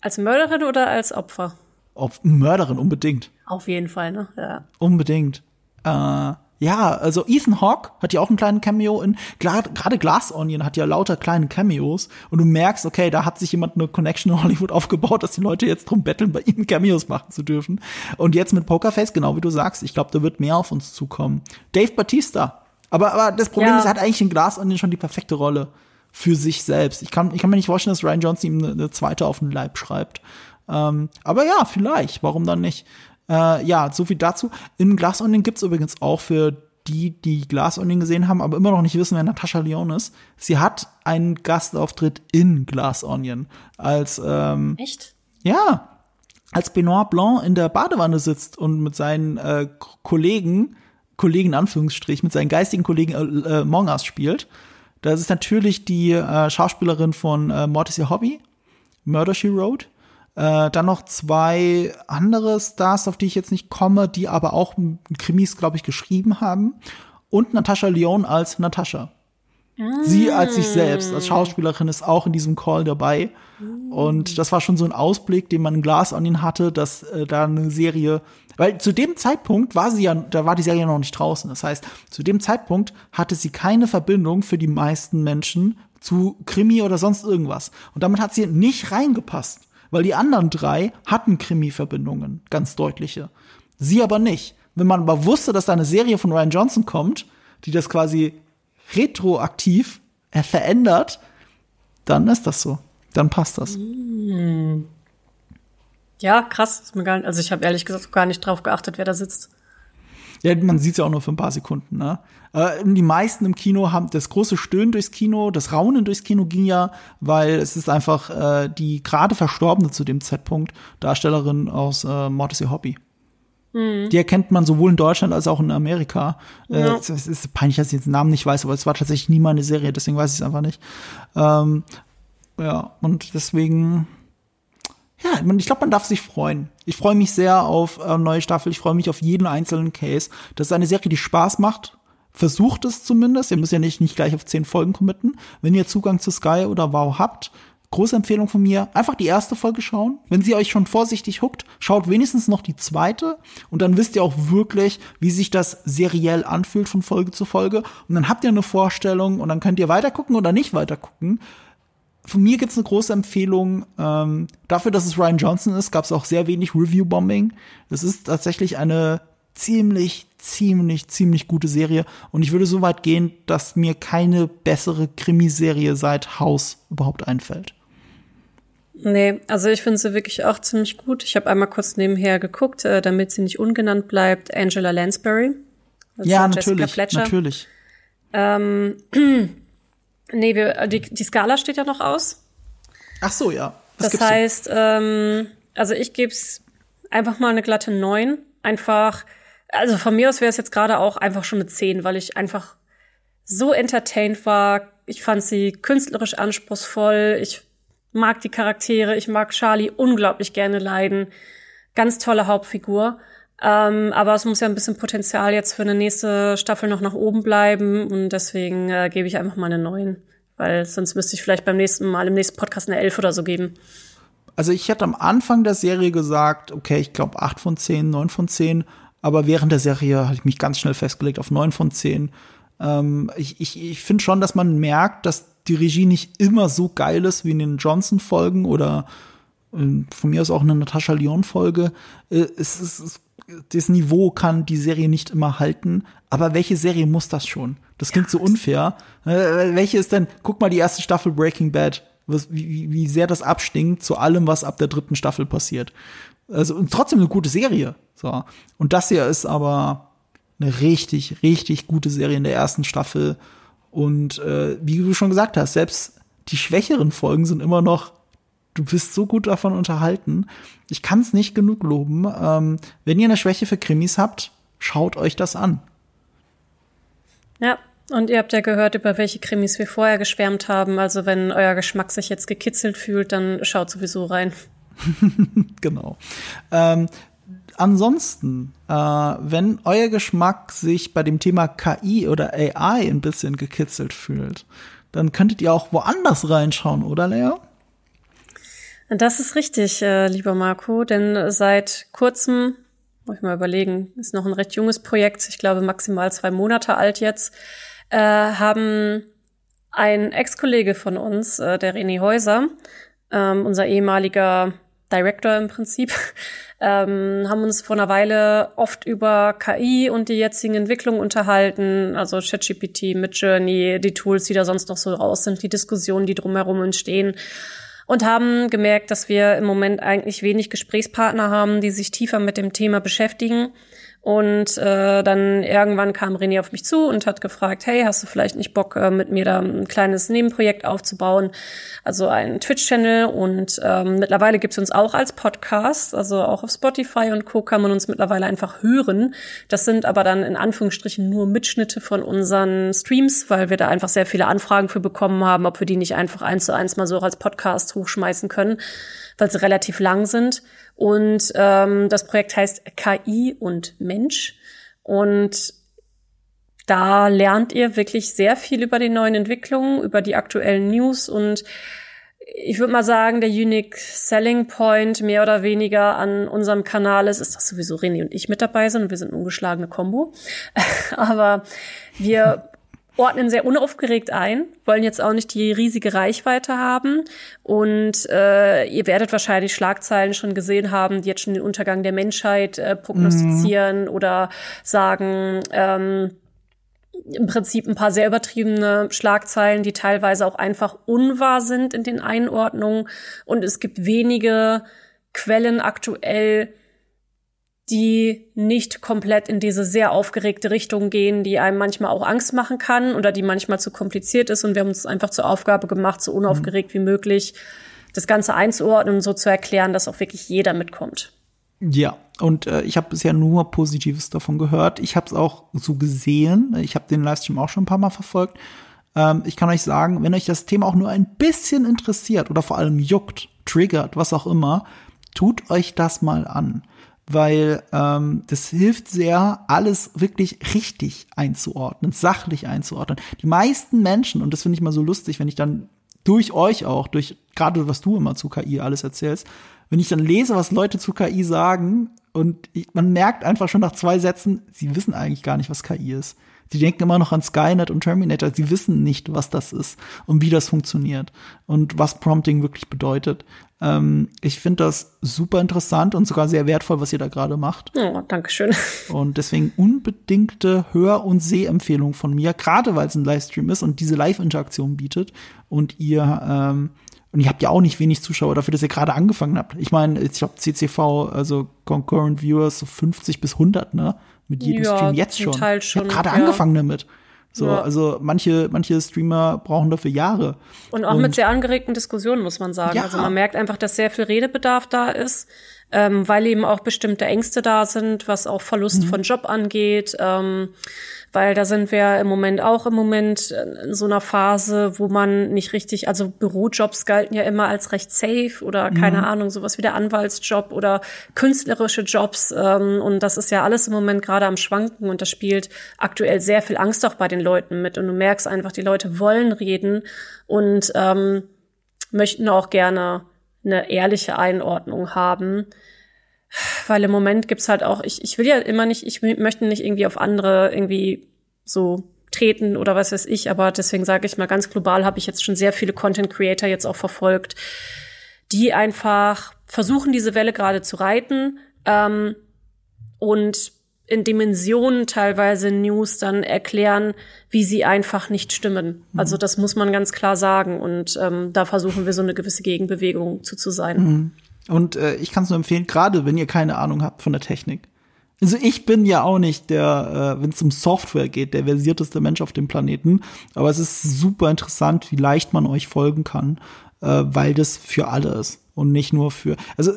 Als Mörderin oder als Opfer? Auf Mörderin unbedingt. Auf jeden Fall, ne? Ja. Unbedingt. Äh, ja, also Ethan Hawke hat ja auch einen kleinen Cameo in, gerade Glass Onion hat ja lauter kleine Cameos und du merkst, okay, da hat sich jemand eine Connection in Hollywood aufgebaut, dass die Leute jetzt drum betteln, bei ihnen Cameos machen zu dürfen. Und jetzt mit Pokerface, genau wie du sagst, ich glaube, da wird mehr auf uns zukommen. Dave Batista, aber, aber das Problem ja. ist, er hat eigentlich in Glass Onion schon die perfekte Rolle für sich selbst. Ich kann, ich kann mir nicht vorstellen, dass Ryan Johnson ihm eine, eine zweite auf den Leib schreibt. Ähm, aber ja, vielleicht. Warum dann nicht? Äh, ja, so viel dazu. In Glass Onion gibt's übrigens auch für die, die Glass Onion gesehen haben, aber immer noch nicht wissen, wer Natascha Lyon ist. Sie hat einen Gastauftritt in Glass Onion als ähm, Echt? Ja, als Benoit Blanc in der Badewanne sitzt und mit seinen äh, Kollegen Kollegen in Anführungsstrich mit seinen geistigen Kollegen äh, äh, Mongas spielt. Das ist natürlich die äh, Schauspielerin von äh, Mortis Your Hobby, Murder She Wrote. Äh, dann noch zwei andere Stars, auf die ich jetzt nicht komme, die aber auch Krimis, glaube ich, geschrieben haben. Und Natascha Lyon als Natascha. Sie als sich selbst, als Schauspielerin, ist auch in diesem Call dabei. Und das war schon so ein Ausblick, den man in Glas an ihn hatte, dass äh, da eine Serie, weil zu dem Zeitpunkt war sie ja, da war die Serie noch nicht draußen. Das heißt, zu dem Zeitpunkt hatte sie keine Verbindung für die meisten Menschen zu Krimi oder sonst irgendwas. Und damit hat sie nicht reingepasst, weil die anderen drei hatten Krimi-Verbindungen, ganz deutliche. Sie aber nicht. Wenn man aber wusste, dass da eine Serie von Ryan Johnson kommt, die das quasi retroaktiv er verändert, dann ist das so. Dann passt das. Ja, krass. Ist mir gar nicht, also ich habe ehrlich gesagt gar nicht drauf geachtet, wer da sitzt. Ja, man sieht es ja auch nur für ein paar Sekunden. Ne? Äh, die meisten im Kino haben das große Stöhnen durchs Kino, das Raunen durchs Kino ging ja, weil es ist einfach äh, die gerade verstorbene zu dem Zeitpunkt Darstellerin aus äh, Mortis Your Hobby. Mhm. Die erkennt man sowohl in Deutschland als auch in Amerika. Äh, ja. Äh, es ist peinlich, dass ich jetzt den Namen nicht weiß, aber es war tatsächlich nie mal eine Serie, deswegen weiß ich es einfach nicht. Ähm, ja, und deswegen, ja, ich glaube, man darf sich freuen. Ich freue mich sehr auf äh, neue Staffel. Ich freue mich auf jeden einzelnen Case. Das ist eine Serie, die Spaß macht, versucht es zumindest. Ihr müsst ja nicht, nicht gleich auf zehn Folgen committen. Wenn ihr Zugang zu Sky oder Wow habt, große Empfehlung von mir, einfach die erste Folge schauen. Wenn sie euch schon vorsichtig huckt, schaut wenigstens noch die zweite und dann wisst ihr auch wirklich, wie sich das seriell anfühlt von Folge zu Folge. Und dann habt ihr eine Vorstellung und dann könnt ihr weitergucken oder nicht weitergucken. Von mir gibt's eine große Empfehlung. Ähm, dafür, dass es Ryan Johnson ist, gab's auch sehr wenig Review-Bombing. Das ist tatsächlich eine ziemlich, ziemlich, ziemlich gute Serie. Und ich würde so weit gehen, dass mir keine bessere Krimiserie seit House überhaupt einfällt. Nee, also ich finde sie wirklich auch ziemlich gut. Ich habe einmal kurz nebenher geguckt, äh, damit sie nicht ungenannt bleibt, Angela Lansbury. Also ja, natürlich, natürlich. Ähm, nee, wir, die, die Skala steht ja noch aus. Ach so, ja. Was das heißt, ähm, also ich gebe es einfach mal eine glatte 9. Einfach, also von mir aus wäre es jetzt gerade auch einfach schon eine 10, weil ich einfach so entertained war. Ich fand sie künstlerisch anspruchsvoll. Ich mag die Charaktere. Ich mag Charlie unglaublich gerne leiden. Ganz tolle Hauptfigur. Ähm, aber es muss ja ein bisschen Potenzial jetzt für eine nächste Staffel noch nach oben bleiben. Und deswegen äh, gebe ich einfach mal eine 9. Weil sonst müsste ich vielleicht beim nächsten Mal, im nächsten Podcast eine 11 oder so geben. Also ich hatte am Anfang der Serie gesagt, okay, ich glaube 8 von 10, 9 von 10. Aber während der Serie hatte ich mich ganz schnell festgelegt auf 9 von 10. Ähm, ich ich, ich finde schon, dass man merkt, dass die Regie nicht immer so geil ist wie in den Johnson-Folgen oder äh, von mir aus auch eine Natascha Lyon-Folge. Äh, es ist, das Niveau kann die Serie nicht immer halten. Aber welche Serie muss das schon? Das klingt ja, so unfair. Äh, welche ist denn, guck mal die erste Staffel Breaking Bad, was, wie, wie sehr das abstinkt zu allem, was ab der dritten Staffel passiert. Also und trotzdem eine gute Serie. So. Und das hier ist aber eine richtig, richtig gute Serie in der ersten Staffel. Und äh, wie du schon gesagt hast, selbst die schwächeren Folgen sind immer noch, du bist so gut davon unterhalten. Ich kann es nicht genug loben. Ähm, wenn ihr eine Schwäche für Krimis habt, schaut euch das an. Ja, und ihr habt ja gehört, über welche Krimis wir vorher geschwärmt haben. Also wenn euer Geschmack sich jetzt gekitzelt fühlt, dann schaut sowieso rein. genau. Ähm, ansonsten, äh, wenn euer Geschmack sich bei dem Thema KI oder AI ein bisschen gekitzelt fühlt, dann könntet ihr auch woanders reinschauen, oder Lea? Das ist richtig, äh, lieber Marco, denn seit kurzem, muss ich mal überlegen, ist noch ein recht junges Projekt, ich glaube maximal zwei Monate alt jetzt, äh, haben ein Ex-Kollege von uns, äh, der René Häuser, ähm, unser ehemaliger Director im Prinzip, ähm, haben uns vor einer Weile oft über KI und die jetzigen Entwicklungen unterhalten, also ChatGPT, Midjourney, die Tools, die da sonst noch so raus sind, die Diskussionen, die drumherum entstehen und haben gemerkt, dass wir im Moment eigentlich wenig Gesprächspartner haben, die sich tiefer mit dem Thema beschäftigen und äh, dann irgendwann kam René auf mich zu und hat gefragt, hey, hast du vielleicht nicht Bock, äh, mit mir da ein kleines Nebenprojekt aufzubauen? Also einen Twitch-Channel und ähm, mittlerweile gibt's uns auch als Podcast, also auch auf Spotify und Co. kann man uns mittlerweile einfach hören. Das sind aber dann in Anführungsstrichen nur Mitschnitte von unseren Streams, weil wir da einfach sehr viele Anfragen für bekommen haben, ob wir die nicht einfach eins zu eins mal so als Podcast hochschmeißen können, weil sie relativ lang sind. Und ähm, das Projekt heißt KI und Mensch. Und da lernt ihr wirklich sehr viel über die neuen Entwicklungen, über die aktuellen News und ich würde mal sagen, der Unique Selling Point mehr oder weniger an unserem Kanal ist, ist, dass sowieso René und ich mit dabei sind und wir sind eine ungeschlagene Combo. Aber wir ordnen sehr unaufgeregt ein, wollen jetzt auch nicht die riesige Reichweite haben. Und äh, ihr werdet wahrscheinlich Schlagzeilen schon gesehen haben, die jetzt schon den Untergang der Menschheit äh, prognostizieren mhm. oder sagen, ähm, im Prinzip ein paar sehr übertriebene Schlagzeilen, die teilweise auch einfach unwahr sind in den Einordnungen. Und es gibt wenige Quellen aktuell, die nicht komplett in diese sehr aufgeregte Richtung gehen, die einem manchmal auch Angst machen kann oder die manchmal zu kompliziert ist. Und wir haben uns einfach zur Aufgabe gemacht, so unaufgeregt wie möglich das Ganze einzuordnen und so zu erklären, dass auch wirklich jeder mitkommt. Ja, und äh, ich habe bisher nur Positives davon gehört. Ich habe es auch so gesehen. Ich habe den Livestream auch schon ein paar Mal verfolgt. Ähm, ich kann euch sagen, wenn euch das Thema auch nur ein bisschen interessiert oder vor allem juckt, triggert, was auch immer, tut euch das mal an weil ähm, das hilft sehr, alles wirklich richtig einzuordnen, sachlich einzuordnen. Die meisten Menschen, und das finde ich mal so lustig, wenn ich dann durch euch auch, durch gerade was du immer zu KI alles erzählst, wenn ich dann lese, was Leute zu KI sagen, und ich, man merkt einfach schon nach zwei Sätzen, sie wissen eigentlich gar nicht, was KI ist. Sie denken immer noch an Skynet und Terminator. Sie wissen nicht, was das ist und wie das funktioniert und was Prompting wirklich bedeutet. Ähm, ich finde das super interessant und sogar sehr wertvoll, was ihr da gerade macht. Oh, danke schön. Und deswegen unbedingte Hör- und Sehempfehlung von mir, gerade weil es ein Livestream ist und diese Live-Interaktion bietet und ihr ähm, und ihr habt ja auch nicht wenig Zuschauer dafür, dass ihr gerade angefangen habt. Ich meine, ich habe CCV, also Concurrent Viewers, so 50 bis 100, ne? Mit jedem ja, Stream jetzt schon. Teil schon ich habe gerade ja. angefangen damit. So, ja. also manche, manche Streamer brauchen dafür Jahre. Und auch und, mit sehr angeregten Diskussionen, muss man sagen. Also man merkt einfach, dass sehr viel Redebedarf da ist, ähm, weil eben auch bestimmte Ängste da sind, was auch Verlust mhm. von Job angeht. Ähm, weil da sind wir im Moment auch im Moment in so einer Phase, wo man nicht richtig, also Bürojobs galten ja immer als recht safe oder keine mhm. Ahnung, sowas wie der Anwaltsjob oder künstlerische Jobs. Ähm, und das ist ja alles im Moment gerade am Schwanken und das spielt aktuell sehr viel Angst auch bei den Leuten mit. Und du merkst einfach, die Leute wollen reden und ähm, möchten auch gerne eine ehrliche Einordnung haben weil im Moment gibt's halt auch, ich, ich will ja immer nicht, ich möchte nicht irgendwie auf andere irgendwie so treten oder was weiß ich, aber deswegen sage ich mal ganz global habe ich jetzt schon sehr viele Content Creator jetzt auch verfolgt, die einfach versuchen, diese Welle gerade zu reiten ähm, und in Dimensionen teilweise News dann erklären, wie sie einfach nicht stimmen. Mhm. Also das muss man ganz klar sagen und ähm, da versuchen wir so eine gewisse Gegenbewegung zu, zu sein. Mhm. Und äh, ich kann es nur empfehlen, gerade wenn ihr keine Ahnung habt von der Technik. Also ich bin ja auch nicht der, äh, wenn es um Software geht, der versierteste Mensch auf dem Planeten. Aber es ist super interessant, wie leicht man euch folgen kann, äh, weil das für alle ist und nicht nur für. Also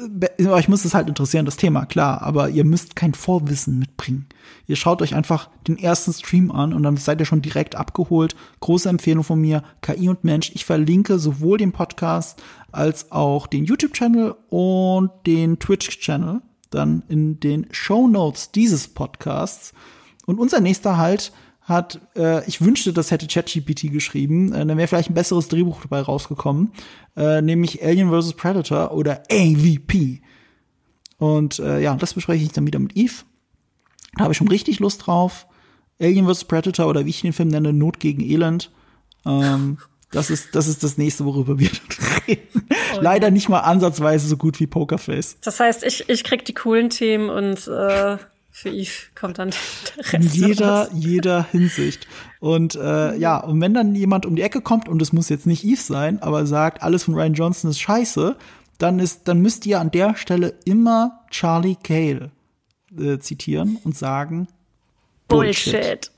euch muss es halt interessieren, das Thema, klar, aber ihr müsst kein Vorwissen mitbringen. Ihr schaut euch einfach den ersten Stream an und dann seid ihr schon direkt abgeholt. Große Empfehlung von mir, KI und Mensch. Ich verlinke sowohl den Podcast als auch den YouTube-Channel und den Twitch-Channel dann in den Show Notes dieses Podcasts. Und unser nächster Halt hat, äh, ich wünschte, das hätte ChatGPT geschrieben, äh, dann wäre vielleicht ein besseres Drehbuch dabei rausgekommen, äh, nämlich Alien vs. Predator oder AVP. Und äh, ja, das bespreche ich dann wieder mit Eve. Da habe ich schon richtig Lust drauf. Alien vs. Predator oder wie ich den Film nenne, Not gegen Elend. Ähm, das ist, das ist das nächste, worüber wir reden. Oh, Leider nicht mal ansatzweise so gut wie Pokerface. Das heißt, ich, ich krieg die coolen Themen und äh, für Eve kommt dann der Rest. In jeder, jeder Hinsicht. Und äh, ja, und wenn dann jemand um die Ecke kommt, und es muss jetzt nicht Eve sein, aber sagt, alles von Ryan Johnson ist scheiße, dann ist, dann müsst ihr an der Stelle immer Charlie Cale äh, zitieren und sagen Bullshit. Bullshit.